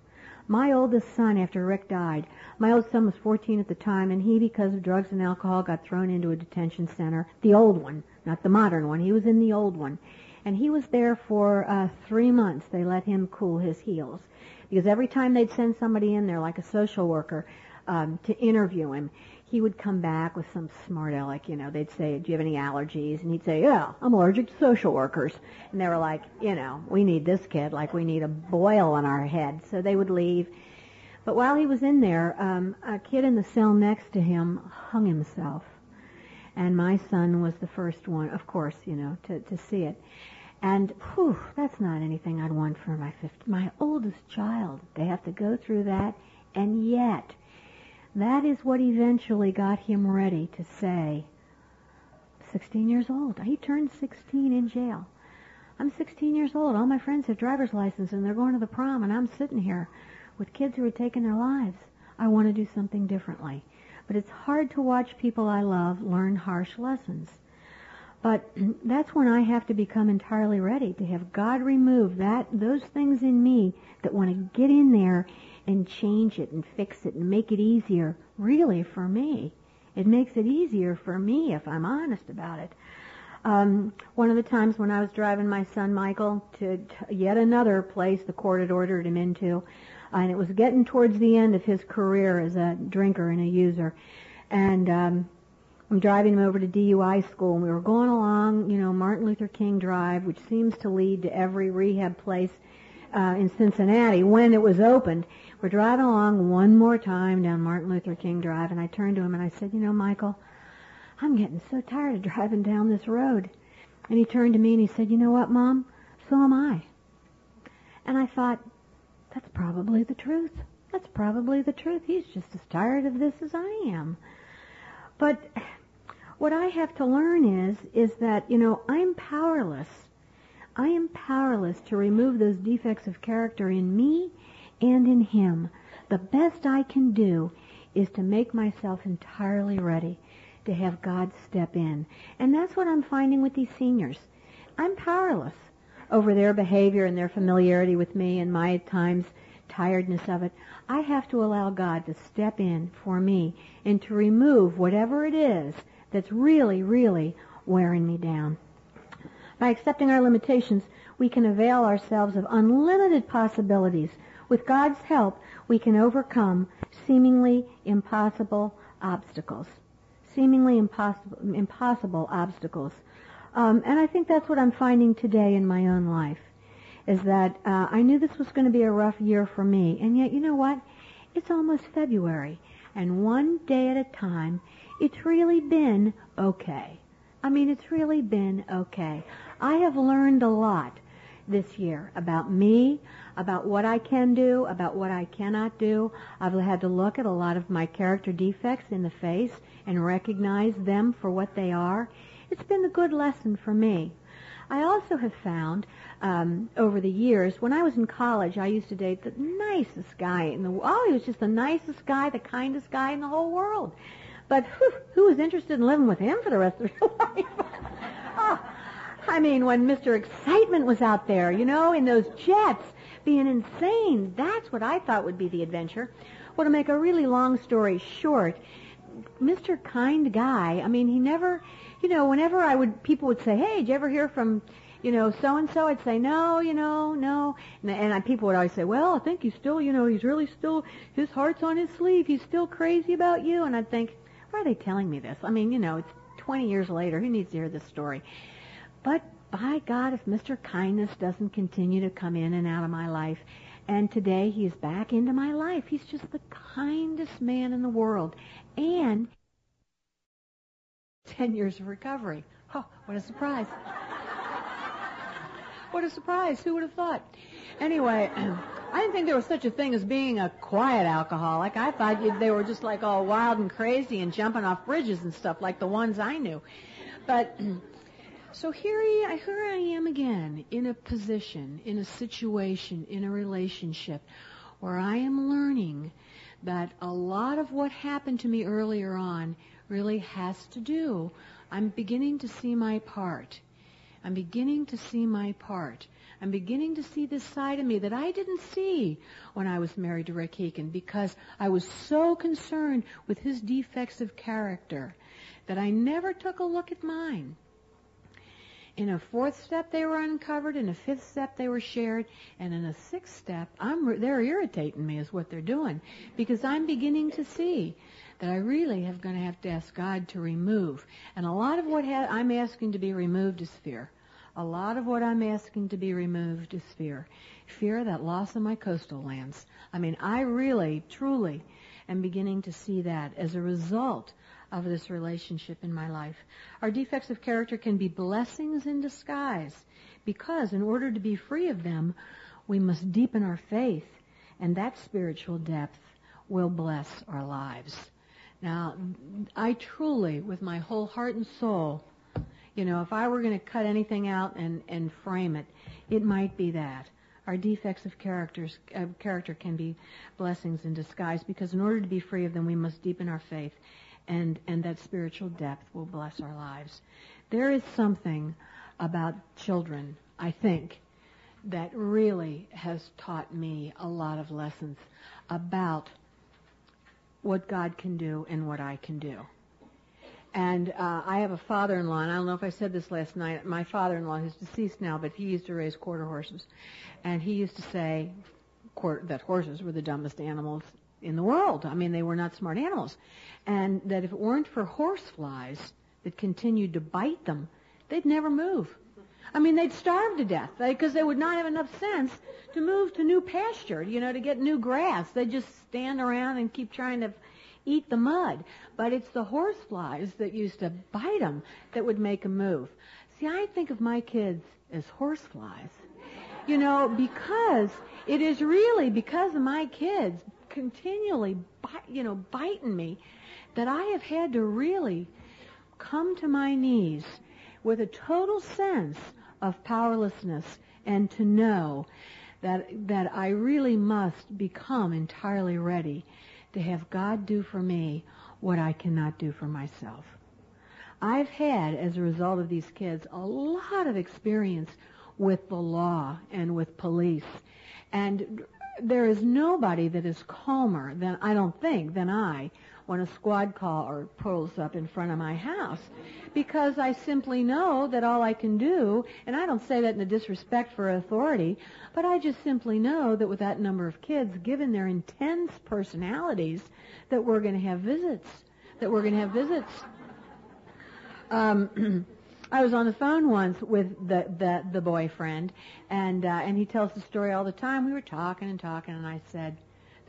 My oldest son, after Rick died, my oldest son was 14 at the time, and he, because of drugs and alcohol, got thrown into a detention center. The old one, not the modern one. He was in the old one. And he was there for uh, three months. They let him cool his heels because every time they'd send somebody in there, like a social worker, um, to interview him, he would come back with some smart aleck, you know, they'd say, do you have any allergies? And he'd say, yeah, I'm allergic to social workers. And they were like, you know, we need this kid like we need a boil on our head. So they would leave. But while he was in there, um, a kid in the cell next to him hung himself. And my son was the first one, of course, you know, to, to see it. And whew, that's not anything I'd want for my 50, my oldest child. They have to go through that, and yet, that is what eventually got him ready to say, 16 years old. He turned 16 in jail. I'm 16 years old. All my friends have driver's license and they're going to the prom and I'm sitting here with kids who are taking their lives. I want to do something differently. But it's hard to watch people I love learn harsh lessons. But that's when I have to become entirely ready to have God remove that those things in me that want to get in there and change it and fix it and make it easier. Really, for me, it makes it easier for me if I'm honest about it. Um, one of the times when I was driving my son Michael to, to yet another place the court had ordered him into, and it was getting towards the end of his career as a drinker and a user, and um, I'm driving him over to DUI school, and we were going along, you know, Martin Luther King Drive, which seems to lead to every rehab place uh, in Cincinnati when it was opened. We're driving along one more time down Martin Luther King Drive, and I turned to him and I said, you know, Michael, I'm getting so tired of driving down this road. And he turned to me and he said, you know what, Mom? So am I. And I thought, that's probably the truth. That's probably the truth. He's just as tired of this as I am. But what I have to learn is, is that, you know, I'm powerless. I am powerless to remove those defects of character in me and in him. The best I can do is to make myself entirely ready to have God step in. And that's what I'm finding with these seniors. I'm powerless over their behavior and their familiarity with me and my times tiredness of it. I have to allow God to step in for me and to remove whatever it is that's really, really wearing me down. By accepting our limitations, we can avail ourselves of unlimited possibilities. With God's help, we can overcome seemingly impossible obstacles. Seemingly impossible, impossible obstacles. Um, and I think that's what I'm finding today in my own life, is that uh, I knew this was going to be a rough year for me, and yet you know what? It's almost February, and one day at a time, it's really been okay. I mean, it's really been okay. I have learned a lot this year about me, about what I can do, about what I cannot do. I've had to look at a lot of my character defects in the face and recognize them for what they are. It's been a good lesson for me. I also have found um, over the years, when I was in college, I used to date the nicest guy in the world. oh, he was just the nicest guy, the kindest guy in the whole world. But who, who was interested in living with him for the rest of their life? oh, I mean, when Mr. Excitement was out there, you know, in those jets, being insane, that's what I thought would be the adventure. Well, to make a really long story short, Mr. Kind Guy, I mean, he never, you know, whenever I would, people would say, hey, did you ever hear from, you know, so and so? I'd say, no, you know, no. And, and I, people would always say, well, I think he's still, you know, he's really still, his heart's on his sleeve. He's still crazy about you. And I'd think, why are they telling me this? I mean, you know, it's 20 years later. Who needs to hear this story? But by God, if Mr. Kindness doesn't continue to come in and out of my life, and today he's back into my life, he's just the kindest man in the world. And 10 years of recovery. Oh, what a surprise. what a surprise. Who would have thought? Anyway, I didn't think there was such a thing as being a quiet alcoholic. I thought they were just like all wild and crazy and jumping off bridges and stuff like the ones I knew. But so here I, here I am again in a position, in a situation, in a relationship where I am learning that a lot of what happened to me earlier on really has to do. I'm beginning to see my part. I'm beginning to see my part. I'm beginning to see this side of me that I didn't see when I was married to Rick Heekin because I was so concerned with his defects of character that I never took a look at mine. In a fourth step, they were uncovered. In a fifth step, they were shared. And in a sixth step, I'm, they're irritating me is what they're doing because I'm beginning to see that I really have going to have to ask God to remove. And a lot of what ha- I'm asking to be removed is fear. A lot of what I'm asking to be removed is fear. Fear that loss of my coastal lands. I mean, I really, truly am beginning to see that as a result of this relationship in my life. Our defects of character can be blessings in disguise because in order to be free of them, we must deepen our faith and that spiritual depth will bless our lives. Now, I truly, with my whole heart and soul, you know, if I were going to cut anything out and, and frame it, it might be that. Our defects of characters, uh, character can be blessings in disguise because in order to be free of them, we must deepen our faith and, and that spiritual depth will bless our lives. There is something about children, I think, that really has taught me a lot of lessons about what God can do and what I can do. And uh, I have a father-in-law, and I don't know if I said this last night. My father-in-law, who's deceased now, but he used to raise quarter horses, and he used to say quarter, that horses were the dumbest animals in the world. I mean, they were not smart animals, and that if it weren't for horseflies that continued to bite them, they'd never move. I mean, they'd starve to death because they would not have enough sense to move to new pasture, you know, to get new grass. They'd just stand around and keep trying to eat the mud. But it's the horseflies that used to bite them that would make them move. See, I think of my kids as horseflies. You know, because it is really because of my kids continually, you know, biting me that I have had to really come to my knees with a total sense of powerlessness and to know that, that I really must become entirely ready to have God do for me what I cannot do for myself. I've had, as a result of these kids, a lot of experience with the law and with police. And there is nobody that is calmer than, I don't think, than I when a squad car pulls up in front of my house because I simply know that all I can do, and I don't say that in a disrespect for authority, but I just simply know that with that number of kids, given their intense personalities, that we're going to have visits. That we're going to have visits. Um, I was on the phone once with the the, the boyfriend, and uh, and he tells the story all the time. We were talking and talking, and I said,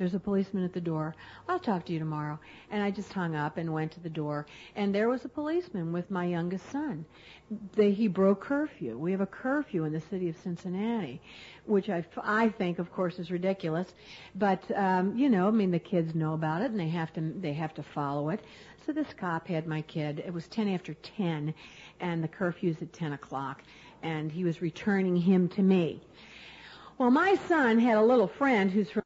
"There's a policeman at the door. I'll talk to you tomorrow." And I just hung up and went to the door, and there was a policeman with my youngest son. They, he broke curfew. We have a curfew in the city of Cincinnati, which I I think, of course, is ridiculous, but um, you know, I mean, the kids know about it and they have to they have to follow it. So this cop had my kid. It was 10 after 10, and the curfew's at 10 o'clock, and he was returning him to me. Well, my son had a little friend who's from